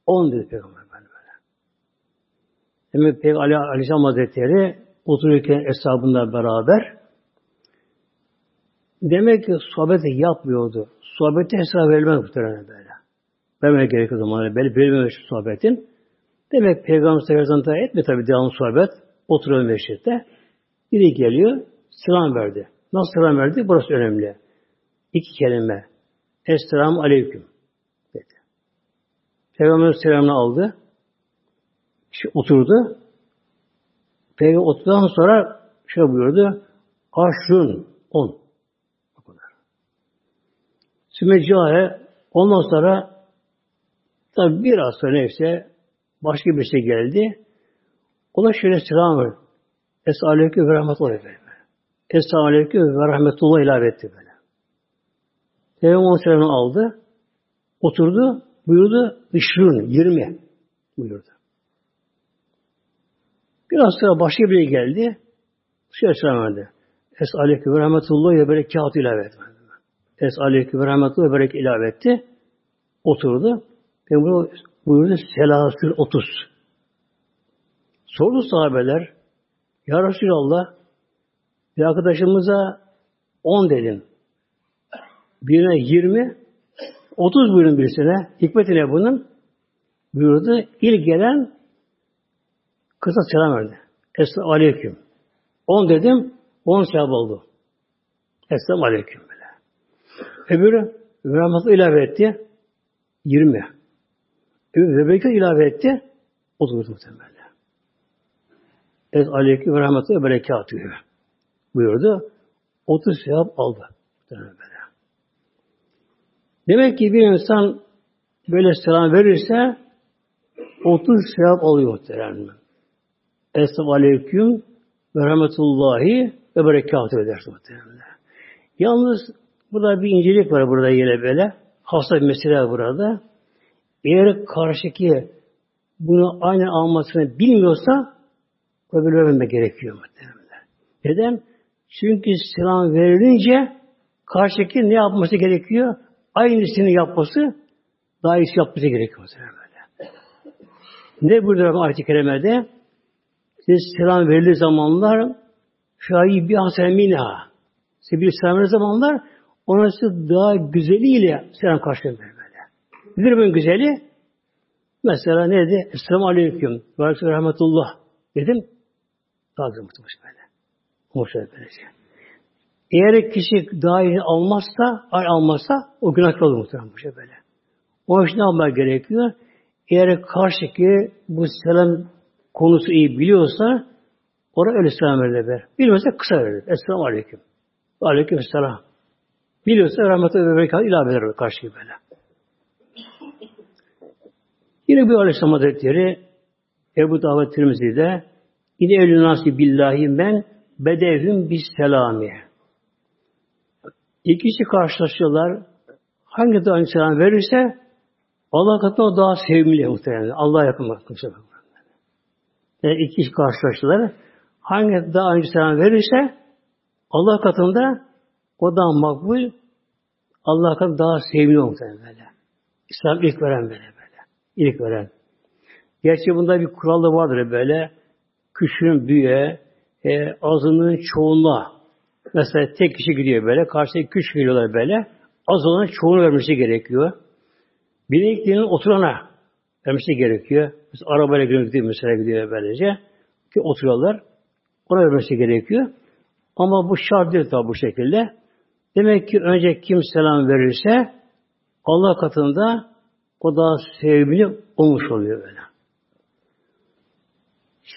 on dedi Peygamber böyle. Demek Peygamber Aleyhisselam Hazretleri otururken hesabında beraber demek ki sohbet yapmıyordu. Sohbeti hesap verilmez muhtemelen böyle. Vermeye gerek o zaman. Böyle verilmemiş sohbetin. Demek Peygamber Aleyhisselam etme tabi devamlı sohbet. Oturuyor meşritte. Biri geliyor, selam verdi. Nasıl selam verdi? Burası önemli. İki kelime. Esselamu Aleyküm dedi. Peygamber selamını aldı. İşte oturdu. Peygamber oturduktan sonra şöyle buyurdu. Aşrun on. O kadar. Sümeccahe ondan sonra tabi biraz sonra neyse başka bir şey geldi. O da şöyle selam verdi. Es-aleyküm ve rahmetullah efendim. Es-selamu aleyküm ve rahmetullah ilave etti böyle. Peygamber selamını aldı. Oturdu. Buyurdu. Işrun. Yirmi. Buyurdu. Biraz sonra başka biri geldi. Şöyle selam verdi. Es aleyküm ve rahmetullah ve berekatü ilave etti. Es aleyküm ve rahmetullah ve berek ilave etti. Oturdu. Peygamber buyurdu. Selasül otuz. Sordu sahabeler. Ya Resulallah bir arkadaşımıza on dedin. Birine yirmi, otuz buyurun birisine. Hikmeti ne bunun? Buyurdu. İlk gelen kısa selam verdi. Esselamu Aleyküm. On dedim, on sevap oldu. Esselamu Aleyküm. Böyle. Öbürü rahmetli ilave etti. Yirmi. Öbürü berekat ilave etti. Otuz muhtemelen. Es aleyküm ve rahmetli ve berekatühü buyurdu. 30 sevap aldı. Demek ki bir insan böyle selam verirse 30 sevap alıyor muhtemelen. Esselamu aleyküm ve rahmetullahi ve berekatü eder muhtemelen. Yalnız burada bir incelik var burada yine böyle. Hasta bir mesele burada. Eğer karşıki bunu aynen almasını bilmiyorsa böyle vermemek gerekiyor muhtemelen. Neden? Çünkü selam verilince karşıki ne yapması gerekiyor? Aynısını yapması daha iyisi yapması gerekiyor. Böyle. Ne burada ayet-i kerimede? Siz selam verildiği zamanlar şahi bir hasen minha. Size bir selam zamanlar ona size daha güzeliyle selam karşılayın böyle. Nedir bunun güzeli? Mesela ne dedi? Esselamu Aleyküm. Ve Rahmetullah. Dedim. Daha güzel böyle. Muhtemelen böylece. Eğer kişi dahi almazsa, almazsa o günah olur muhtemelen bu şey böyle. O için ne yapmak gerekiyor? Eğer karşıki bu selam konusu iyi biliyorsa oraya öyle selam verilir. Bilmezse kısa verilir. Esselamu Aleyküm. Aleyküm Selam. Biliyorsa rahmetli ve ilave eder karşı böyle. Yine bir Aleyhisselam Hazretleri Ebu Davet Tirmizi'de yine evlü nasi billahi men bedevhüm bis selami. İkisi karşılaşıyorlar. Hangi daha selam verirse Allah katında daha sevimli muhtemelen. Allah yakın. Yani iki kişi karşılaştılar. Hangi daha önce selam verirse Allah katında o daha makbul Allah katında daha sevimli muhtemelen böyle. İslam ilk veren böyle böyle. İlk veren. Gerçi bunda bir kural da vardır böyle. Küçüğün büyüğe, e, azının çoğunluğa Mesela tek kişi gidiyor böyle. Karşıya küç geliyorlar böyle. Az olan çoğunu vermesi gerekiyor. Binekliğinin oturana vermesi gerekiyor. Mesela arabayla gidiyor, mesela gidiyor böylece. Ki oturuyorlar. Ona vermesi gerekiyor. Ama bu şart değil tabi bu şekilde. Demek ki önce kim selam verirse Allah katında o da sevimli olmuş oluyor böyle.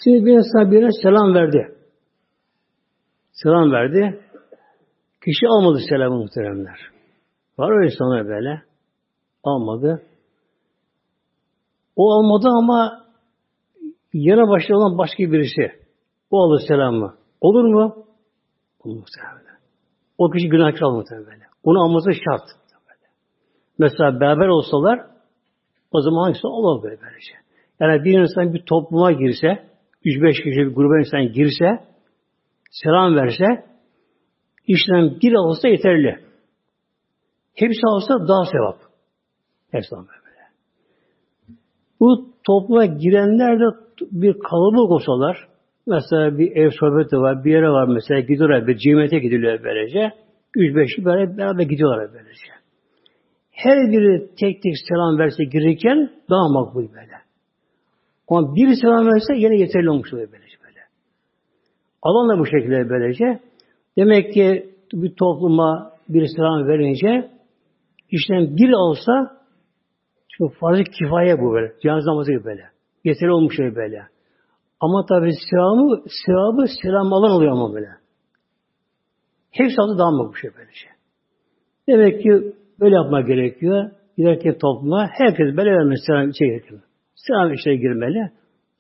Şimdi bir insan birine selam verdi. Selam verdi. Kişi almadı selamı muhteremler. Var öyle insanlar böyle. Almadı. O almadı ama yana başta olan başka birisi. O alır selamı. Olur mu? Muhtemelen. O kişi günahkar muhtemelen. Onu alması şart. Mesela beraber olsalar o zaman hangisi olur böyle böylece. Yani bir insan bir topluma girse, 3-5 kişi bir gruba insan girse, selam verse, işten bir alsa yeterli. Hepsi alsa daha sevap. Hepsi böyle. Bu topluma girenler de bir kalabalık olsalar, mesela bir ev sohbeti var, bir yere var mesela, gidiyorlar, bir cimete gidiliyor böylece. Üç beşli böyle beraber gidiyorlar böylece. Her biri tek tek selam verse girirken daha makbul böyle. Ama bir selam verse yine yeterli olmuş oluyor böyle. Alan da bu şekilde böylece. Demek ki bir topluma bir selam verince işten bir alsa çünkü farz kifaye bu böyle. Cenaze namazı gibi böyle. Yeterli olmuş şey böyle. Ama tabi selamı, sevabı selam alan oluyor ama böyle. Hepsi adı daha bu şey böylece. Demek ki böyle yapmak gerekiyor. Giderken topluma herkes böyle vermesi selam içe gerekiyor. Selam içine girmeli.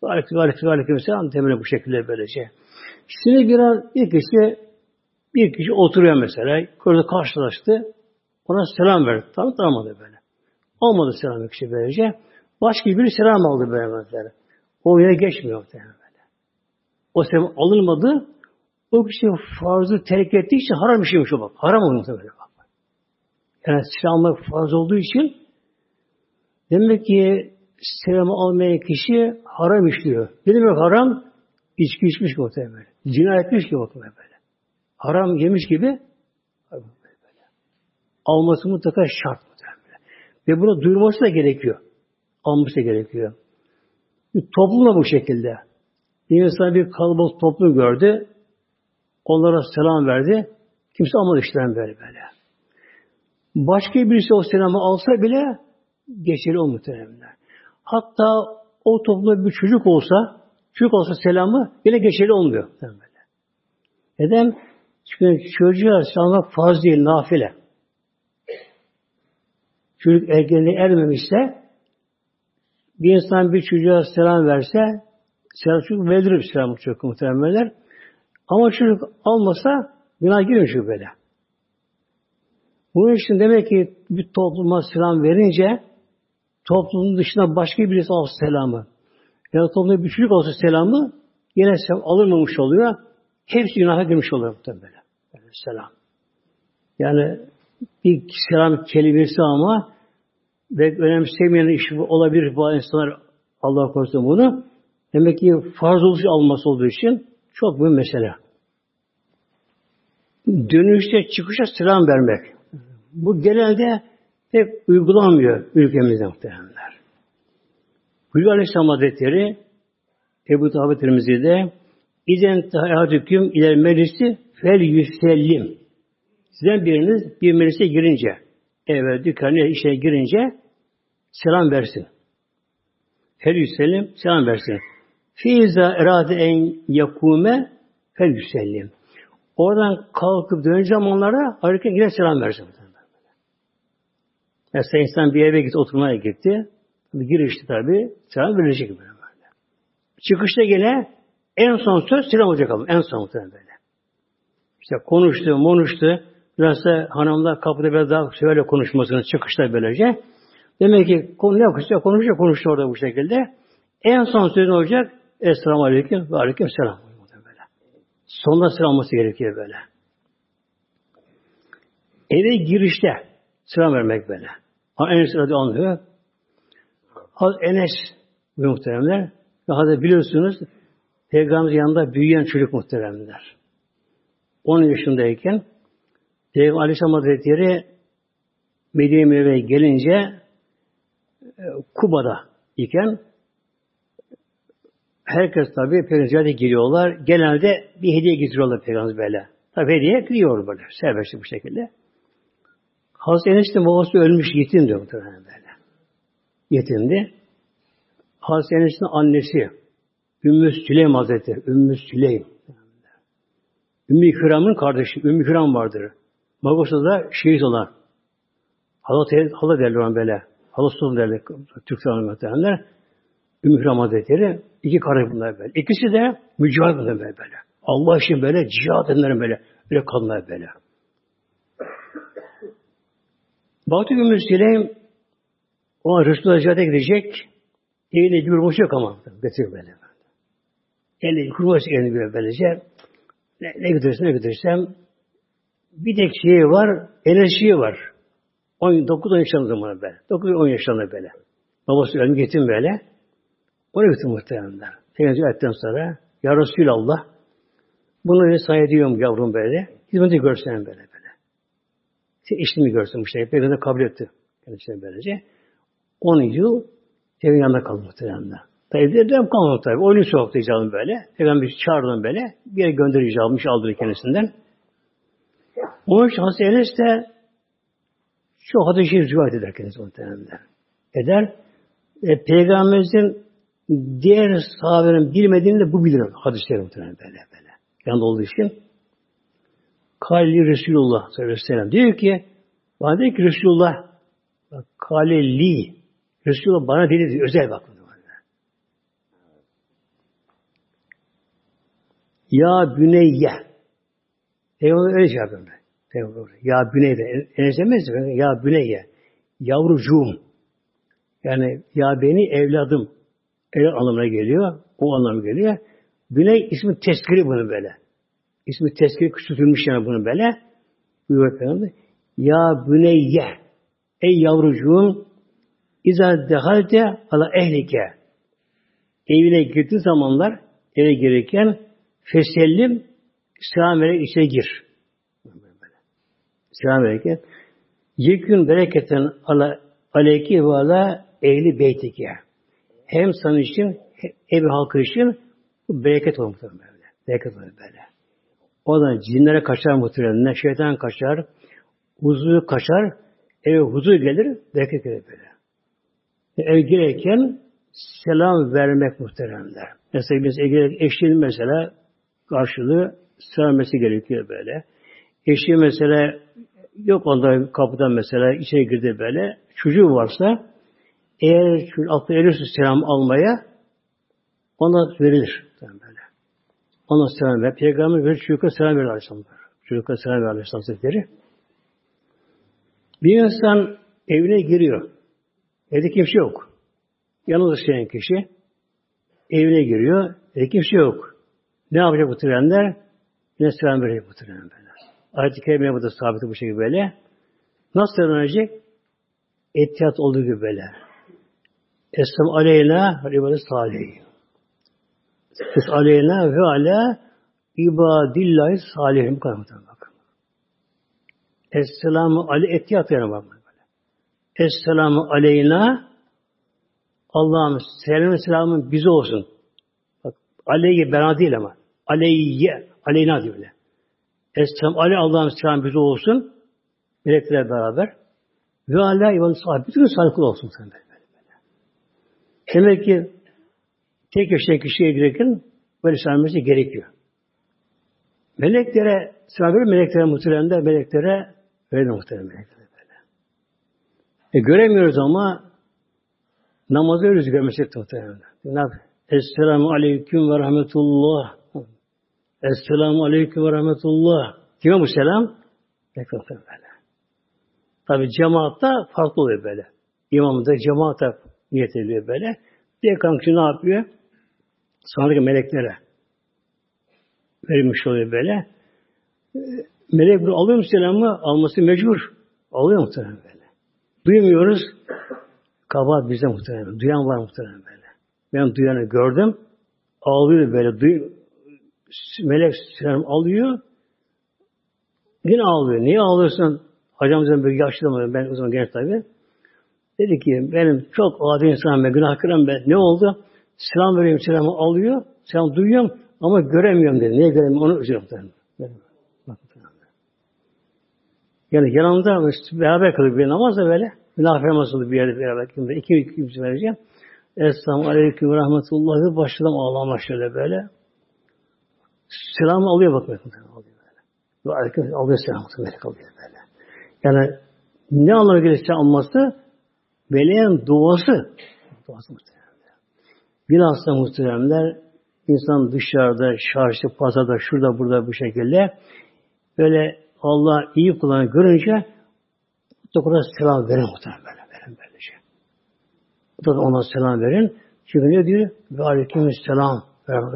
Aleyküm, aleyküm, aleyküm selam temeli bu şekilde böylece. Şimdi biraz bir kişi bir kişi oturuyor mesela. Koridorda karşılaştı. Ona selam verdi. Tamam tanımadı böyle. Olmadı selam kişi böylece. Başka bir selam aldı böyle mesela. O yere geçmiyor böyle. O selam alınmadı. O kişi farzı terk ettiği için haram bir şeymiş o bak. Haram olmuş böyle bak. Yani selam almak farz olduğu için demek ki selam almayan kişi haram işliyor. Ne demek haram? İçki içmiş muhtemelen. Cinayet etmiş gibi muhtemelen böyle. Haram yemiş gibi böyle. alması mutlaka şart muhtemelen. Ve bunu duyurması da gerekiyor. Alması da gerekiyor. Toplum da bu şekilde. Bir insan bir kalabalık toplum gördü. Onlara selam verdi. Kimse almadı işlerini böyle böyle. Başka birisi o selamı alsa bile geçerli o muhteremler. Hatta o toplumda bir çocuk olsa, çocuk olsa selamı yine geçerli olmuyor. Neden? Çünkü çocuğa selamlamak farz değil, nafile. Çocuk ergenliğe ermemişse bir insan bir çocuğa selam verse selam çocuk verilir selam çocuk muhtemelenler. Ama çocuk almasa günah girmiyor çünkü böyle. Bunun için demek ki bir topluma selam verince toplumun dışında başka birisi alsa selamı ya da toplumda bir çocuk olsa selamı yine selam alınmamış oluyor. Hepsi günaha girmiş oluyor muhtemelen. Yani selam. Yani bir selam kelimesi ama ve önemsemeyen iş olabilir bu insanlar Allah korusun bunu. Demek ki farz oluş alması olduğu için çok büyük mesele. Dönüşte çıkışa selam vermek. Bu genelde pek uygulanmıyor ülkemizde muhtemelenler. Hülya Aleyhisselam Hazretleri Ebu Tabi Tirmizi'de İzen tehadüküm iler meclisi fel yüsellim. Sizden biriniz bir meclise girince, eve, dükkanı, işe girince selam versin. Fel yüsellim, selam versin. Fiiza erade en yakume fel yüsellim. Oradan kalkıp döneceğim zamanlara harika yine selam versin. Mesela insan bir eve gitti, oturmaya gitti. Girişti tabi, selam verecek böyle. Çıkışta gene en son söz selam olacak ama en son muhtemelen böyle. İşte konuştu, konuştu. Biraz da hanımlar kapıda biraz daha şöyle konuşmasını çıkışta böylece. Demek ki konu ne konuşuyor? Konuşuyor, konuşuyor orada bu şekilde. En son söz olacak? Esselamu Aleyküm ve Aleyküm Selam. Böyle. Sonunda selam olması gerekiyor böyle. Eve girişte selam vermek böyle. Enes radıyallahu anlıyor. Enes muhteremler. Ve hadi biliyorsunuz Peygamber yanında büyüyen çocuk muhteremler. 10 yaşındayken Peygamber Aleyhisselam Hazretleri Medine Münevvere'ye gelince e, Kuba'da iken herkes tabi Peygamber'e geliyorlar. Genelde bir hediye getiriyorlar Peygamber böyle. Tabi hediye gidiyor böyle. Serbest bu şekilde. Hazreti Enes'in babası ölmüş yetim diyor muhtemelen böyle. Yetimdi. Hazreti annesi Ümmü Süleym Hazretleri. Ümmü Süleym. Ümmü Hüram'ın kardeşi. Ümmü Hüram vardır. Magosa'da şehit olan. Hala, hala derler ona böyle. Hala sultan derler. Türk muhtemelenler. Ümmü Hüram Hazretleri. iki kardeş bunlar böyle. İkisi de mücahit bunlar böyle. Allah için böyle cihat edenlerin böyle. Böyle kadınlar böyle. Baktı Ümmü Süleym o an Resulullah ziyarete gidecek. Elinde bir kurmuş yok ama. Getiriyor böyle. Elinde kurmuş elini böyle böylece. Ne, ne götürürsem ne götürürsem bir tek şeyi var, enerjiyi var. 9-10 yaşlarında zamanı böyle. 9-10 yaşlarında böyle. Babası ölüm getim böyle. Oraya götür muhtemelenler. Peygamber ettikten sonra Ya Resulallah bunu vesay ediyorum yavrum böyle. Hizmeti görsen böyle böyle. İşte işini görsün bu şey. Peygamber kabul etti. Kendisine böylece. 10 yıl evin yanında kaldı muhtemelen. Tabi evde devam kalmadı tabi. Oyunu soktu icabını böyle. Peygamber çağırdı böyle. Bir yere gönderici icabmış aldı kendisinden. Onun için Hazreti Enes de çok hadis-i rivayet eder kendisi muhtemelen. Eder. E, Peygamberimizin diğer sahabelerin bilmediğini de bu bilir hadisleri muhtemelen böyle böyle. Yanında olduğu için. Kali Resulullah sallallahu aleyhi ve sellem diyor ki bana diyor ki Resulullah Kale li Resulullah bana dedi özel bak. Ya büneyye. Peygamber öyle cevap verdi. Peygamber ya büneyye. Enes demez mi? Ya büneyye. Yavrucuğum. Yani ya beni evladım. Evlat anlamına geliyor. O anlamına geliyor. Büney ismi teskiri bunu böyle. İsmi teskiri küçültülmüş yani bunu böyle. Buyuruyor Peygamber. Ya büneyye. Ey yavrucuğum İza dehalte ala ehlike. Evine girdiğin zamanlar eve girirken fesellim selam vererek içine gir. Selam verirken yekün bereketen ala aleyki ve ala ehli beytike. Hem sana için ev halkı için bu bereket olur muhtemelen böyle. Bereket olur böyle. O da cinlere kaçar muhtemelen. Şeytan kaçar. Huzur kaçar. Eve huzur gelir. Bereket gelir böyle. Ev girerken selam vermek muhteremler. Mesela biz ev eşinin mesela karşılığı selam gerekiyor böyle. Eşi mesela yok onda kapıdan mesela içeri girdi böyle. Çocuğu varsa eğer aklı erirse selam almaya ona verilir. Böyle. Ona selam ver. Peygamber verir çocuklara selam verir Aleyhisselamlar. Çocuklara selam verir Aleyhisselam Hazretleri. Bir insan evine giriyor. Evde kimse yok. Yalnız yaşayan kişi evine giriyor. Evde kimse yok. Ne yapacak bu trenler? Yine selam verecek bu trenler. Ayet-i Kerime'ye bu da sabit bu şekilde böyle. Nasıl öğrenecek? Etiyat olduğu gibi böyle. Esem aleyna ve ibadet salih. Es aleyna ve ala ibadillahi salihim. Bu kadar bakın. Esselamu ale etiyat yani bakın. Esselamu aleyna Allah'ım selamın selamın bize olsun. Bak aleyye bana değil ama. Aleyye, aleyna diyor böyle. Esselam aleyh Allah'ım selam bize olsun. Meleklerle beraber. Ve ala iman sahibi. Bütün sağlıklı olsun sen böyle. Demek ki tek yaşayan kişiye girerken böyle selam gerekiyor. Meleklere, selam meleklere muhteremde, meleklere öyle muhterem meleklere. E, göremiyoruz ama namazı öyle görmesek muhtemelen. Esselamu aleyküm ve rahmetullah. Esselamu aleyküm ve rahmetullah. Kime bu selam? Tekrar böyle. Tabi cemaatta farklı oluyor böyle. İmam da cemaata niyet ediyor böyle. Diğer kankçı ne yapıyor? Sonraki meleklere verilmiş oluyor böyle. E, melek bunu alıyor mu selamı? Alması mecbur. Alıyor muhtemelen böyle. Duymuyoruz. Kabahat bize muhtemelen. Duyan var muhtemelen böyle. Ben duyanı gördüm. Ağlıyor böyle. Duy, melek selam alıyor. Yine ağlıyor. Niye ağlıyorsun? Hocamızın bir yaşlı? Ben o zaman genç tabi. Dedi ki benim çok adi insanım ben, günahkarım ben. Ne oldu? Selam veriyorum, selamı alıyor. Selam duyuyorum ama göremiyorum dedi. Niye göremiyorum? Onu üzüyorum. Yani yanımda beraber kıldık bir namaz da böyle. Münafir namazı bir yerde beraber kıldık. İki, iki vereceğim. Esselamu Aleyküm ve Rahmetullahi başladım ağlama şöyle böyle. Selamı alıyor bak alıyor böyle. Ve aleyküm alıyor selamı melek alıyor böyle. Yani ne anlamı gelirse alması meleğin duası. Duası muhtemelen. Bilhassa muhteremler insan dışarıda, çarşı, pazarda, şurada, burada bu şekilde böyle Allah iyi kullanı görünce doktora selam verin muhtemelen böyle. Verin böylece. Da ona selam verin. Çünkü ne diyor? Ve aleyküm selam.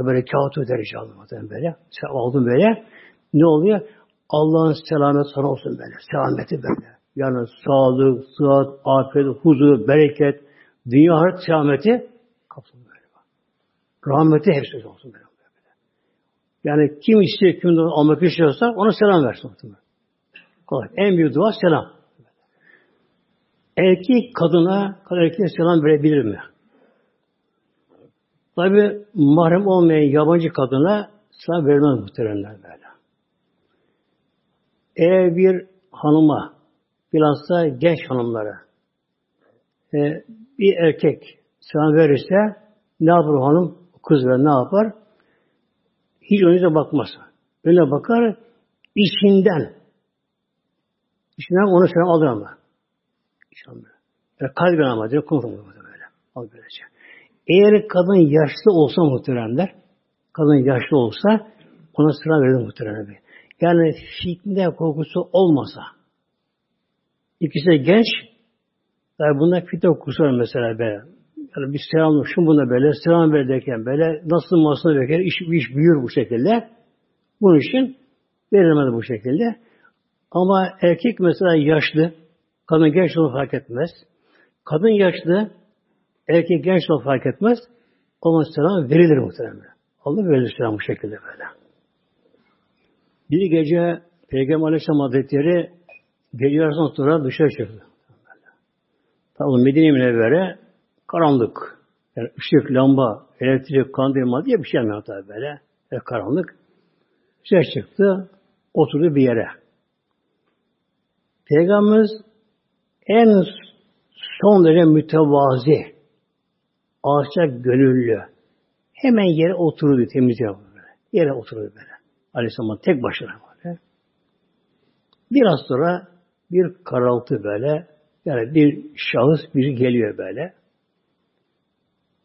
Böyle kağıt öderici aldım böyle. Aldım böyle. Ne oluyor? Allah'ın selamet sana olsun böyle. Selameti böyle. Yani sağlık, sıhhat, afiyet, huzur, bereket, dünya hayat selameti kapsın böyle. Rahmeti hepsi olsun böyle. Yani kim istiyor, kim almak istiyorsa ona selam versin. Kolay. En büyük dua selam. Erkek kadına, kadın erkeğe selam verebilir mi? Tabi mahrem olmayan yabancı kadına selam vermez muhteremler böyle. Eğer bir hanıma, bilhassa genç hanımlara e, bir erkek selam verirse ne yapar hanım? Kız ve ne yapar? Hiç önüne bakmaz. Önüne bakar, içinden içinden onu selam alır ama. İnşallah. Yani kalben ama diyor, konuşmuyor böyle. Al böylece. Eğer kadın yaşlı olsa muhteremler, kadın yaşlı olsa ona sıra verir muhteremler. Yani fitne korkusu olmasa, ikisi de genç, yani bunda fitne korkusu var mesela böyle. Yani bir selam, şu buna böyle, selam verirken böyle, nasıl masasına verirken iş, iş büyür bu şekilde. Bunun için verilmedi bu şekilde. Ama erkek mesela yaşlı, kadın genç onu fark etmez. Kadın yaşlı, erkek genç onu fark etmez. Ona selam verilir muhtemelen. Allah verilir selam bu şekilde böyle. Bir gece Peygamber Aleyhisselam Hazretleri gece yarısından sonra dışarı çıktı. Tabi Medine Münevvere karanlık. Yani ışık, lamba, elektrik, kandil diye bir şey yok tabi böyle. Yani karanlık. Dışarı çıktı. Oturdu bir yere. Peygamberimiz en son derece mütevazi, alçak gönüllü. Hemen yere oturdu, temiz yapıyor böyle. Yere oturdu böyle. Aleyhisselam tek başına böyle. Biraz sonra bir karaltı böyle, yani bir şahıs biri geliyor böyle.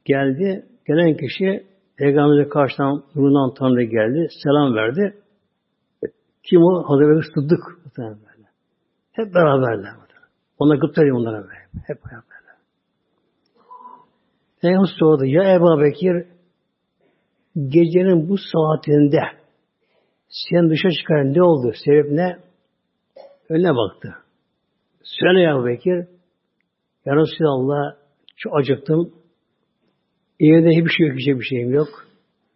Geldi, gelen kişi Peygamber'e karşıdan nurundan Tanrı geldi, selam verdi. Kim o? Hazreti Sıddık. Böyle. Hep beraberler. Ona gıptayım onlara böyle. Hep beraberler. Peygamber sordu. Ya Ebu Bekir gecenin bu saatinde sen dışa çıkar ne oldu? Sebep ne? Önüne baktı. Söyle ya Bekir. Ya Resulallah çok acıktım. Evde hiçbir şey yok, hiçbir şeyim yok.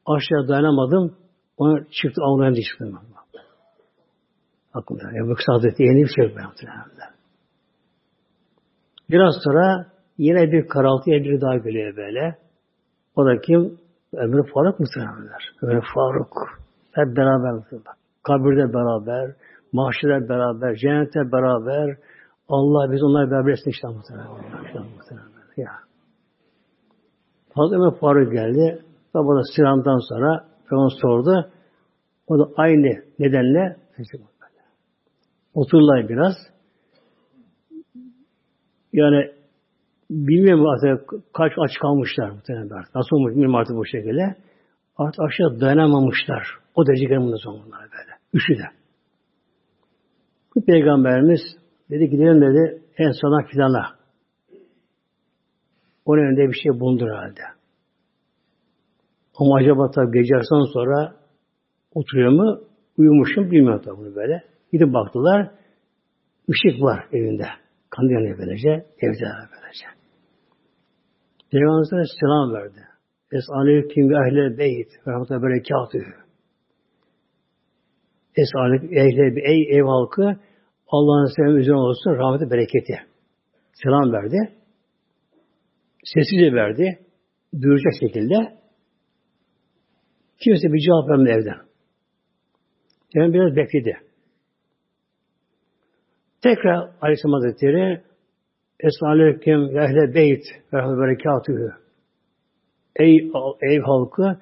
Aşağı dayanamadım. Ona çıktı avlayan diye çıktım. Aklımda. Ebu Bekir Hazreti yeni bir şey yok. Biraz sonra yine bir karaltıya biri daha geliyor böyle. O da kim? Ömür Faruk muhtemelenler. Ömür Faruk. Hep beraber kabirde beraber, mahşerde beraber, cennette beraber. Allah biz onları beraber etsin işte muhtemelen. Ya. Hazreti Ömer Faruk geldi. Tabi da Siran'dan sonra onu sordu. O da aynı nedenle otururlar biraz. Yani bilmiyorum artık kaç aç kalmışlar muhtemelen artık. Nasıl olmuş bilmiyorum artık bu şekilde. Artık aşağı dayanamamışlar. O derece gelmedi sonunda böyle. Üçü de. Bu peygamberimiz dedi gidelim dedi en sona filana. Onun önünde bir şey bulundur herhalde. Ama acaba tabi gece sonra oturuyor mu? Uyumuşum bilmiyorum tabi bunu böyle. Gidip baktılar. Işık var evinde. Kandil yanıyor böylece. Evde böylece. Peygamberimiz selam verdi. Es aleyküm ve ehle beyt ve rahmetullahi berekatühü. Es aleyküm ehle ey ev halkı Allah'ın selamı üzerine olsun, rahmeti, bereketi. Selam verdi. Sessizce verdi. Duyuracak şekilde. Kimse bir cevap vermedi evden. Yani biraz bekledi. Tekrar Aleyhisselam Hazretleri Esaleyküm ve ehle beyt ve berekatühü Ey ev halkı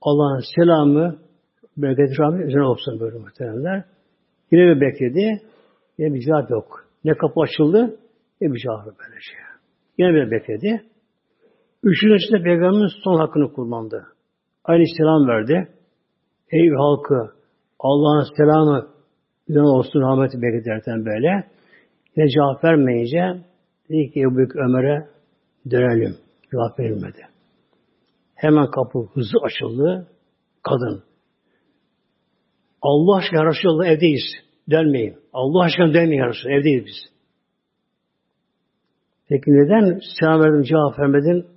Allah'ın selamı bereket rahmet üzerine olsun böyle muhteremler. Yine bir bekledi. Yine bir cevap yok. Ne kapı açıldı ne bir cevap böyle şey. Yine bir bekledi. Üçüncüsünde Peygamberimiz son hakkını kullandı. Aynı selam verdi. Ey halkı Allah'ın selamı üzerine olsun rahmeti bereket derken böyle. Yine cevap vermeyince dedi ki Ebu Ömer'e dönelim. Cevap verilmedi. Hemen kapı hızlı açıldı. Kadın. Allah aşkına Resulallah evdeyiz. Dönmeyin. Allah aşkına dönmeyin Resulallah. Evdeyiz biz. Peki neden selam verdim cevap vermedin?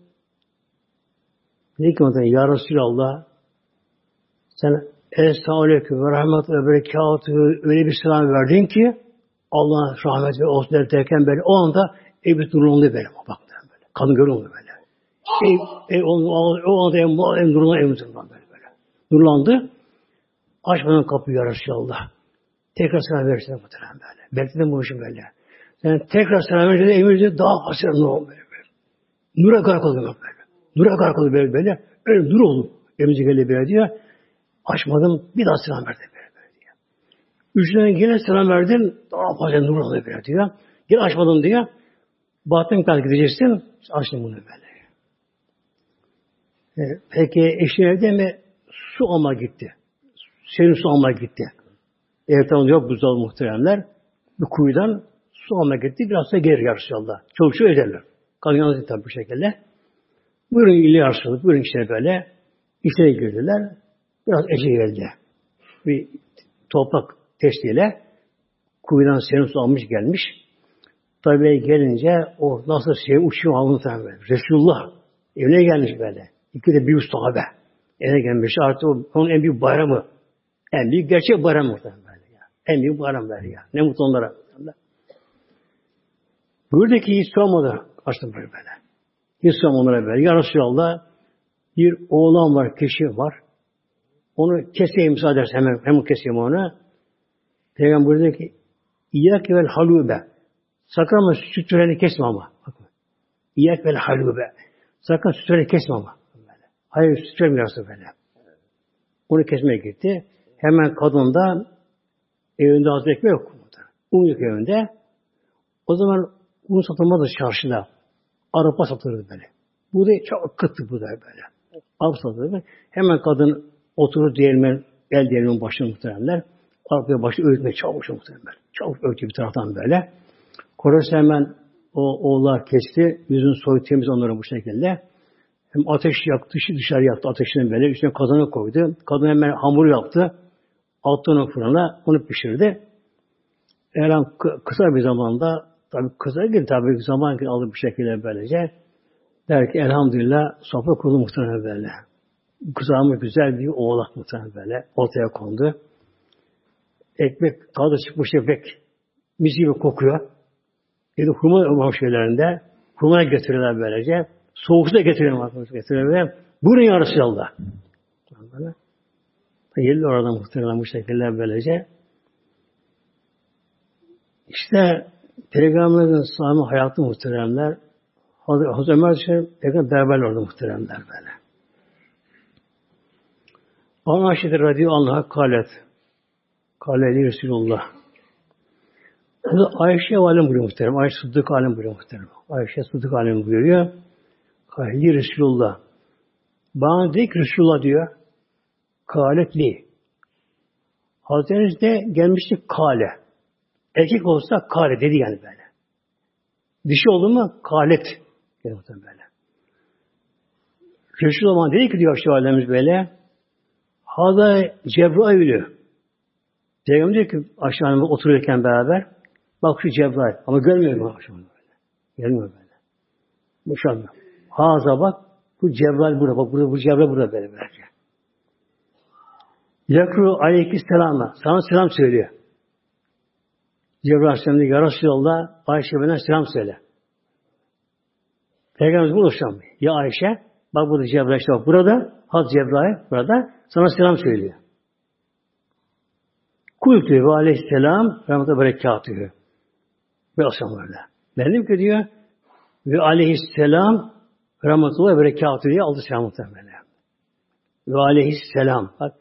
Dedi ki ondan ya Resulallah sen Estağfurullah ve rahmet ve berekatü öyle bir selam verdin ki Allah rahmet ve olsun derken böyle o anda evi duruldu böyle. Bak böyle. Kadın görüldü böyle. Ev, ev, o, o anda ev duruldu, ev duruldu böyle. böyle. Durulandı. Açmadan kapıyı ya Resulallah. Tekrar selam verirsin muhtemelen böyle. Bekledim bu işin böyle. Yani tekrar selam verirsin emirde daha hasret nur oldu böyle. Nura gark oldu böyle. Nura gark oldu böyle böyle. Öyle nur oldu. Emici geldi böyle diyor. Açmadım. Bir daha selam verdim böyle, böyle diyor. Üçüncüden yine selam verdin. Daha fazla nur oldu böyle diyor. Yine açmadım diyor. Batın kalk gideceksin. Açtım bunu böyle. E, peki eşin evde mi? Su alma gitti. Senin su alma gitti. Ev tamam yok buzdolabı muhteremler. Bir kuyudan su alma gitti. Biraz da geri yarışıyorlar. Çok şey ederler. Kadın yalnız tabi bu şekilde. Buyurun ili yarışıyorlar. Buyurun işte böyle. İçeri girdiler. Biraz ece geldi. Bir toprak testiyle kuyudan serin su almış gelmiş. Tabi gelince o nasıl şey uçuyor alnı tabi. Resulullah evine gelmiş böyle. İki de büyük sahabe. Evine gelmiş. Artık onun en büyük bayramı. En büyük gerçek bayram muhtemelen böyle. En büyük bayram böyle ya. Ne mutlu onlara. Buradaki hiç sormadı. Açtım böyle böyle. Hiç onlara böyle. Ya Resulallah bir oğlan var, kişi var. Onu keseyim müsaade hemen, hemen keseyim onu. Peygamber buyuruyor ki İyyak vel halube. Sakın ama süt töreni kesme ama. İyyak vel halube. Sakın süt töreni kesme ama. Hayır süt vermiyorsun böyle. Onu kesmeye gitti. Hemen kadın da evinde az ekmek yok. Un yok evinde. O zaman un satılmazdı çarşıda. Arpa satılırdı böyle. Bu da çok kıttı bu da böyle. Arpa satılırdı. Hemen kadın oturur diyelim el diyelim başına muhteremler. Arpaya başı öğütmeye çalışıyor muhteremler. Çok öğütü bir taraftan böyle. Korası hemen o oğullar kesti. Yüzün soyu temiz onların bu şekilde. Hem ateş yaktı, dışarı yaktı ateşini böyle. Üstüne kazana koydu. Kadın hemen hamur yaptı. Attı onu fırına, onu pişirdi. Eğer kısa bir zamanda, tabi gibi tabi zaman aldı bir şekilde böylece. Der ki elhamdülillah sofra kurulu muhtemelen böyle. Kızarmış güzel bir oğlak muhtemelen böyle ortaya kondu. Ekmek tadı çıkmış ekmek mis gibi kokuyor. De hurma var şeylerinde. Hurma getiriyorlar böylece. Soğuk da getiriyorlar. getiriyorlar. Buyurun ya Resulallah. Böyle. Geldi orada muhtemelen bu şekilde böylece. İşte Peygamberimizin sahibi hayatı muhteremler Hazreti Ömer için Peygamber beraber orada muhteremler böyle. Ana Ayşe radıyallahu kalet. Kaleli Resulullah. Ayşe alem buyuruyor muhterem. Ayşe Sıddık alem buyuruyor muhterem. Ayşe Sıddık alem buyuruyor. Kaleli Resulullah. Bana dedi ki Resulullah diyor. Kaletli. Hazretleriniz de gelmişti kale. Erkek olsa kale dedi yani böyle. Dişi oldu mu kalet. Yani böyle. Resulullah dedi ki diyor şu böyle. Hada Cebrail'ü. Peygamber diyor ki aşağıda otururken beraber bak şu Cebrail. Ama görmüyor mu aşağıda böyle. Görmüyor böyle. Anda. Haza bak bu Cebrail burada. Bak burada bu Cebrail burada böyle böylece. Yakru aleyhisselama. Sana selam söylüyor. Cebrail Aleyhisselam diyor, Ya Resulallah, Ayşe bana selam söyle. Peygamberimiz bunu. Ya Ayşe, bak burada Cebrail işte bak burada, Haz Cebrail burada, sana selam söylüyor. Kultü ve aleyhisselam rahmetullahi berekatühü. Ve asam böyle. Benim ki diyor ve aleyhisselam rahmetullahi berekatühü diye aldı selam böyle. Ve aleyhisselam. Bak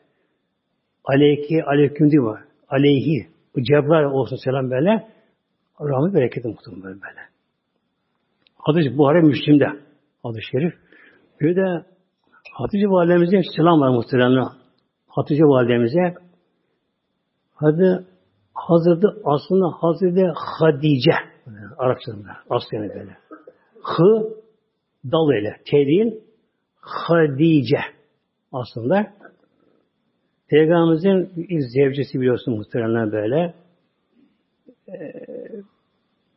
aleyki aleyküm diyor. Aleyhi. Bu Cebrail olsun selam böyle. Rahmet bereketi muhtemelen böyle. Hadis Buhari Müslim'de. Hadis-i Şerif. Bir de Hatice validemize selam var muhtemelen. Hatice validemize Hadi Hazreti aslında Hazreti Hadice Arapçasında aslında böyle. Hı dal ile. T değil. Hadice aslında. Peygamberimizin ilk zevcesi biliyorsun muhtemelen böyle. Ee,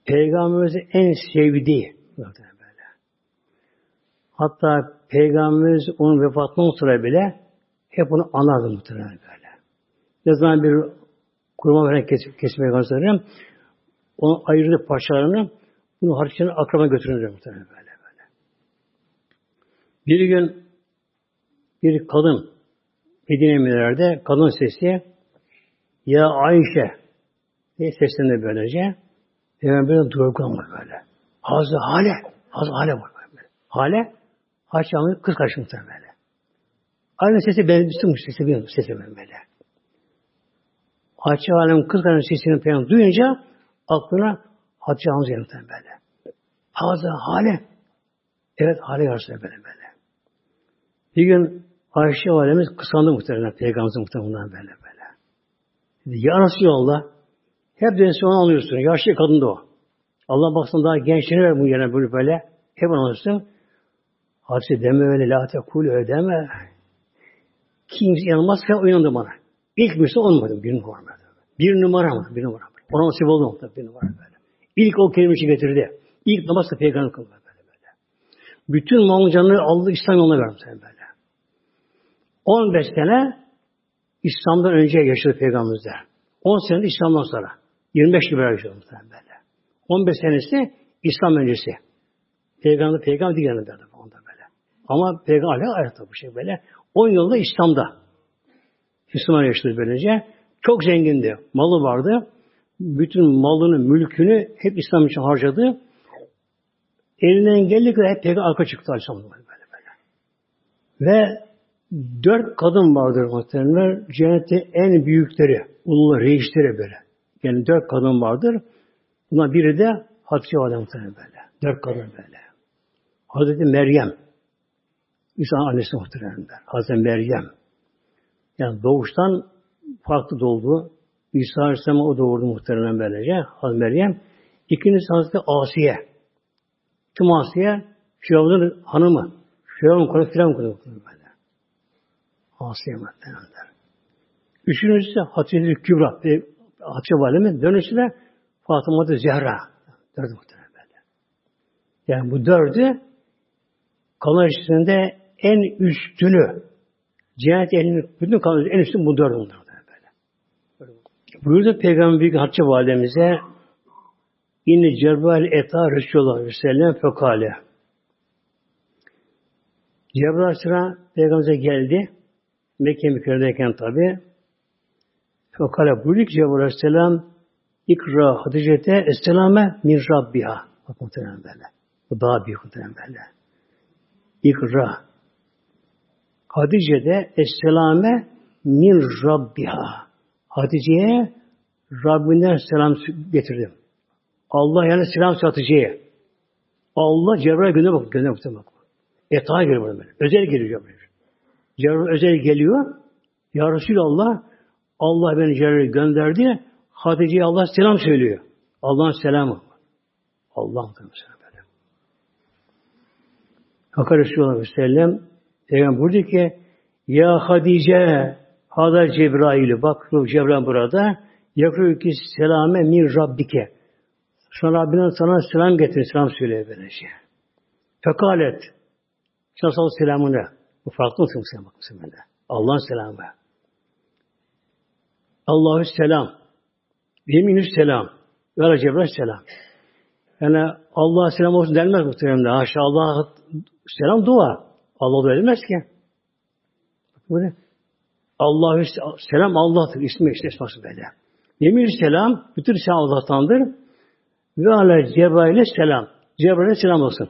Peygamberimizin en sevdiği böyle. Hatta Peygamberimiz onun vefatından sonra bile hep onu anardı muhtemelen böyle. Ne zaman bir kurban veren kes, kesmeye kalkarım. Onu ayırdı parçalarını bunu harçlarını akraba götürürler muhtemelen böyle böyle. Bir gün bir kadın Medine Emirler'de kadın sesi ya Ayşe diye seslendi böylece. Peygamber'in durgun var böyle. Hazı hale, hazı hale var böyle. Hale, Haçamın kız karşı böyle. Aynı sesi benim sesi benim sesi benim böyle. Hatice Alem kız kardeşinin sesini peygamber duyunca aklına Hatice Hanım geldi böyle. Hazır hale. Evet hale yarısı böyle böyle. Bir gün Ayşe validemiz kısandı muhtemelen peygamberimizin muhtemelen böyle böyle. Dedi, ya Resulallah hep onu alıyorsun. Yaşlı kadın da o. Allah baksın daha gençliğini ver bu yerine böyle böyle. Hep onu alıyorsun. Hatice deme öyle la tekul öyle deme. Kimse inanmazsa o inandı bana. İlk birisi olmadı. Bir numara. Bir numara mı? Bir numara. Ona nasip oldu mu? Bir numara böyle. İlk o kelimeyi getirdi. İlk namazda peygamber kıldı böyle böyle. Bütün malın canını aldı İslam yoluna verdi böyle. 15 sene İslam'dan önce yaşadı peygamberimizde. 10 sene de İslam'dan sonra. 25 gibi yaşadı böyle. 15 senesi İslam öncesi. Peygamber peygamber değil yanında onda böyle. Ama peygamber ayakta bu şey böyle. 10 yılda İslam'da. Müslüman yaşadı böylece. Çok zengindi. Malı vardı. Bütün malını, mülkünü hep İslam için harcadı. Elinden geldiği hep peygamber arka çıktı Aleyhisselam böyle böyle. Ve dört kadın vardır muhtemelen. Cennette en büyükleri, ulu reisleri böyle. Yani dört kadın vardır. Buna biri de Hatice Valide böyle. Dört kadın böyle. Hazreti Meryem. İsa annesi muhtemelen. Hazreti Meryem. Yani doğuştan farklı doğdu. İsa Aleyhisselam o doğurdu muhtemelen böylece. Hazreti Meryem. İkincisi Hazreti Asiye. Kim Asiye? Firavun'un hanımı. Firavun konu Firavun konu. Asiye muhtemelen. Üçüncüsü Hatice Kübra. Hatice Validemiz. Dönüşü de Fatıma Zehra. Dördü muhtemelen böyle. Yani bu dördü kalan içerisinde en üstünü cennet elinin bütün kalan en üstün bu dördü bunlar. Buyurdu Peygamber Hatice Validemize İnni Cebrail eta Resulullah sellem fekale. Cebrail Aleyhisselam Peygamber'e geldi. Mekke mükerredeyken tabi. Fekale buyurdu ki Cebrail Aleyhisselam İkra Hatice'te Esselame min Rabbiha. Bak muhtemelen böyle. Bu daha büyük muhtemelen böyle. İkra. Hatice'de Esselame min Rabbiha. Hatice'ye Rabbinden selam getirdim. Allah yani selam Hatice'ye. Allah Cebrail gönder bak, gönder bak. bak. Etağa geliyor böyle. Özel geliyor böyle. Cebrail özel geliyor. Ya Resulallah Allah beni Cebrail gönderdi. Hatice'ye Allah selam söylüyor. Allah'ın selamı. Allah'ın selamı. Hakkı Resulullah Sellem Peygamber buyurdu ki Ya Hatice Hada Cebrail'i. Bak Cebrail burada. Yakıyor ki selame min Rabbike. Sana Rabbinden sana selam getirir. Selam söylüyor böylece. Fekalet. Sana sal selamını. Bu farklı mısın sen bak böyle. Allah'ın selamı. Allahü selam. Yeminü selam. Ve Cebrail selam. Yani Allah selam olsun denmez muhtemelen. Haşa Allah selam dua. Allah da edilmez ki. Böyle. Allah selam Allah'tır. İsmi işte esması böyle. Yemin selam, bütün selam Allah'tandır. Ve ala Cebrail'e selam. Cebrail'e selam olsun.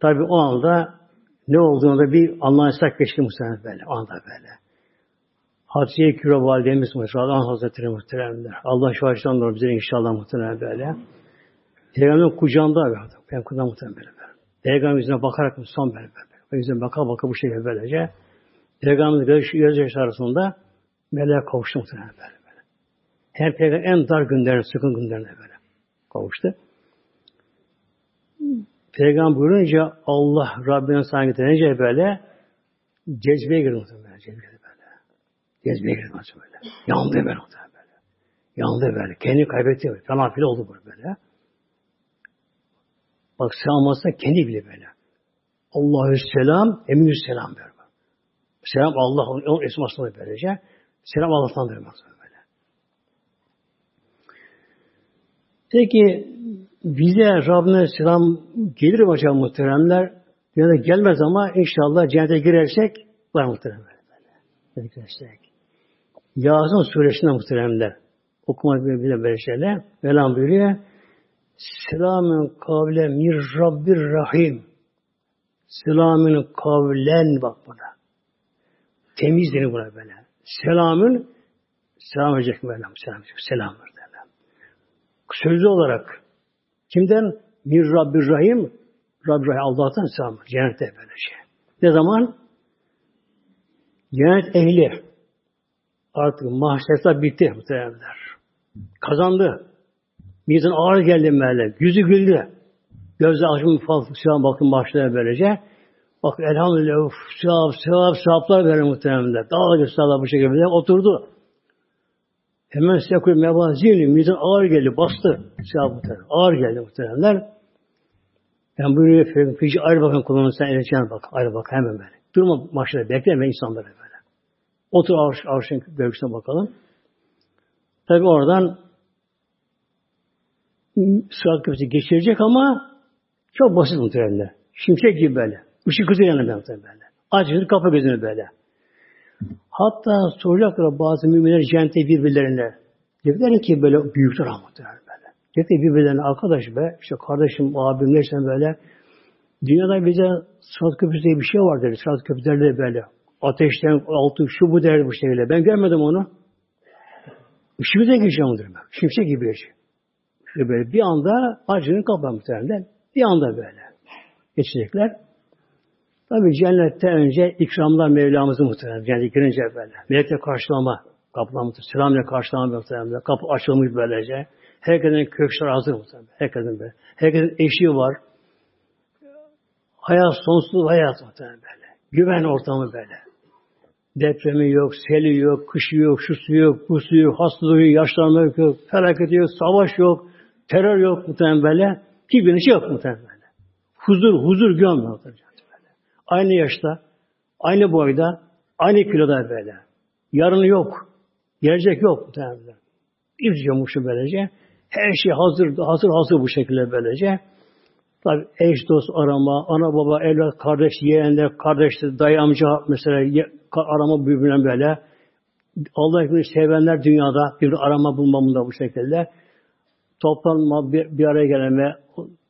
Tabi o anda ne olduğunu da bir anlayışsak geçti muhtemelen böyle. O anda böyle. Hatice Kübra Validemiz muhtemelen Hazretleri muhteremler. Allah şu açıdan doğru bize inşallah muhtemelen böyle. Peygamberin kucağında abi. Ben kucağında muhtemelen böyle. Peygamber yüzüne bakarak son böyle böyle. O yüzden baka baka bu şekilde böylece. Peygamberin göz, göz yaşı arasında meleğe kavuştu muhtemelen böyle. böyle. Her peygamber en dar günlerine, sıkın günlerine böyle kavuştu. Peygamber buyurunca Allah Rabbine sanki denince böyle cezbeye girdi muhtemelen. Cezbeye girdi böyle. Cezbeye girdi muhtemelen. Yandı böyle muhtemelen böyle. Yandı böyle. Kendini kaybetti böyle. Kanafile oldu böyle. Bak sığamazsa kendi bile böyle. Allahü selam, eminü selam böyle. Selam Allah, onun esmasını böylece. Selam Allah'tan böyle. Peki bize Rabbine selam gelir mi acaba muhteremler? Ya da gelmez ama inşallah cennete girersek var muhteremler. Girersek. Yasin suresinde muhteremler. Okumak bile böyle şeyler. Velam buyuruyor. Selamün kavle mir Rabbir Rahim. Selamün kavlen bak buna. Temiz denir buna böyle. Selamün selam edecek böyle. Selam, selam derler. Sözlü olarak kimden? Mir Rabbir Rahim. Rabbir Rahim Allah'tan selam. Cennette böyle şey. Ne zaman? Cennet ehli artık mahşerler bitti muhtemelenler. Kazandı. Mizan ağır geldi böyle. Yüzü güldü. Gözde açmış falan bakın başlıyor böylece. Bak elhamdülillah uf, sevap, sevap, sevaplar verir muhtemelen. Daha da bu şekilde oturdu. Hemen sekul mevazini mizan ağır geldi, bastı. Muhtemelen. Ağır geldi muhtemelen. Ben buyuruyor Efendim, Fici ayrı bakın kullanın sen elçine bak. Ayrı bak hemen böyle. Durma başına bekleme insanları böyle. Otur arş, arşın gölgesine bakalım. Tabi oradan sırat köprüsü geçirecek ama çok basit muhtemelen. Şimşek gibi böyle. Işık hızı yanında muhtemelen. Açın kapı gözünü böyle. Hatta soracaklar bazı müminler cennete birbirlerine. Diyecekler ki böyle büyüktür muhtemelen böyle. Diyecekler birbirlerine arkadaş be, işte kardeşim, abim neyse böyle. Dünyada bize sırat köprüsü diye bir şey var dedi. Sırat köprüleri böyle. Ateşten altı şu bu derdi bu şekilde. Ben görmedim onu. İşimize geçeceğim diyor. Şimşek gibi geçiyor. Böyle bir anda acının kapağı muhtemelen. Bir anda böyle. Geçecekler. Tabi cennette önce ikramlar Mevlamızı muhtemelen. Cennete girince böyle. Melekle karşılama. Kapıdan muhtemelen. Selamla karşılama muhtemelen. Kapı açılmış böylece. Herkesin kökler hazır muhtemelen. Herkesin böyle. Herkesin eşiği var. Hayat sonsuz hayat muhtemelen böyle. Güven ortamı böyle. Depremi yok, seli yok, kışı yok, şu su yok, bu su yok, hastalığı yok, yaşlanma yok, felaket yok, savaş yok, terör yok muhtemelen böyle. Hiçbir şey yok muhtemelen böyle. Huzur, huzur görmüyor muhtemelen. Aynı yaşta, aynı boyda, aynı kiloda böyle. Yarını yok. Gelecek yok muhtemelen. İrcamuşu böylece. Her şey hazır, hazır hazır bu şekilde böylece. Tabi eş dost arama, ana baba, evlat, kardeş, yeğenler, kardeşler, dayı amca mesela arama birbirine böyle. Allah ekber sevenler dünyada bir arama bulmamında bu şekilde. Toplanma, bir, bir araya gelme,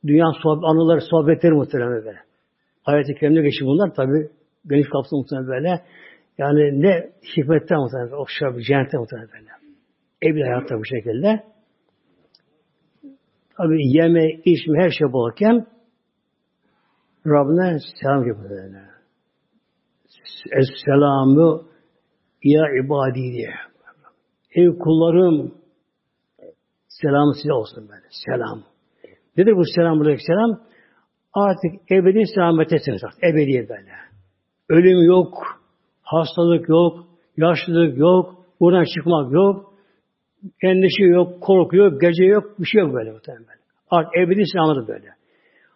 dünya sohbet, anıları, sohbetleri muhtemelen böyle. Ayet-i Kerim'de geçiyor bunlar tabi geniş kapsam muhtemelen böyle. Yani ne hikmetten muhtemelen, o şey, cennette muhtemelen böyle. Evli hayatta bu şekilde. Tabi yeme, içme, her şey bolken Rabbine selam yapıyor. Esselamu ya ibadi diye. Ey kullarım selam size olsun böyle. Selam. Nedir bu selam? Selam artık ebedi selamettesiniz. Ebedi böyle. Ölüm yok, hastalık yok, yaşlılık yok, buradan çıkmak yok, endişe yok, korku yok, gece yok, bir şey yok böyle muhtemelen. Artık ebedi selamet böyle.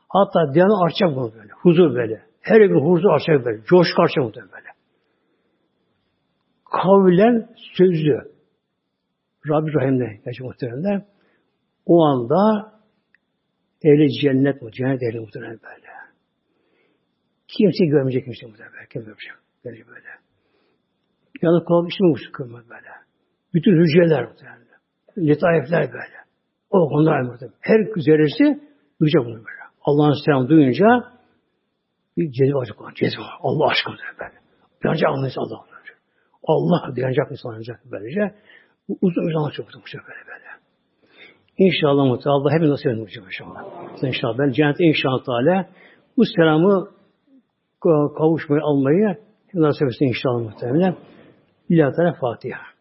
Hatta diyanı artacak bunu böyle. Huzur böyle. Her bir huzur artacak böyle. Coşku artacak muhtemelen böyle. Kavlen sözlü. Rabbi Rahim'de gerçek muhteremler. O anda ehli cennet mu? Cennet ehli muhterem böyle. Kimse görmeyecek kimse muhterem. Kim görecek? Gelecek böyle. Yanı kalıp işin uçtu kılmak böyle. Bütün hücreler muhterem. Letaifler böyle. O konular muhterem. Her zerresi duyacak bunu böyle. Allah'ın selam duyunca bir cezbe açık olan. Cezbe Allah aşkına böyle. Yanacak anlayış Allah. Allah yanacak insan yanacak böylece. Bu uzun zaman çok tutmuş böyle böyle. İnşallah mutlaka Allah hepimiz nasip edin inşallah. İnşallah ben cennete inşallah Teala bu selamı kavuşmayı almayı nasip etsin inşallah muhtemelen. Lillahi Teala Fatiha.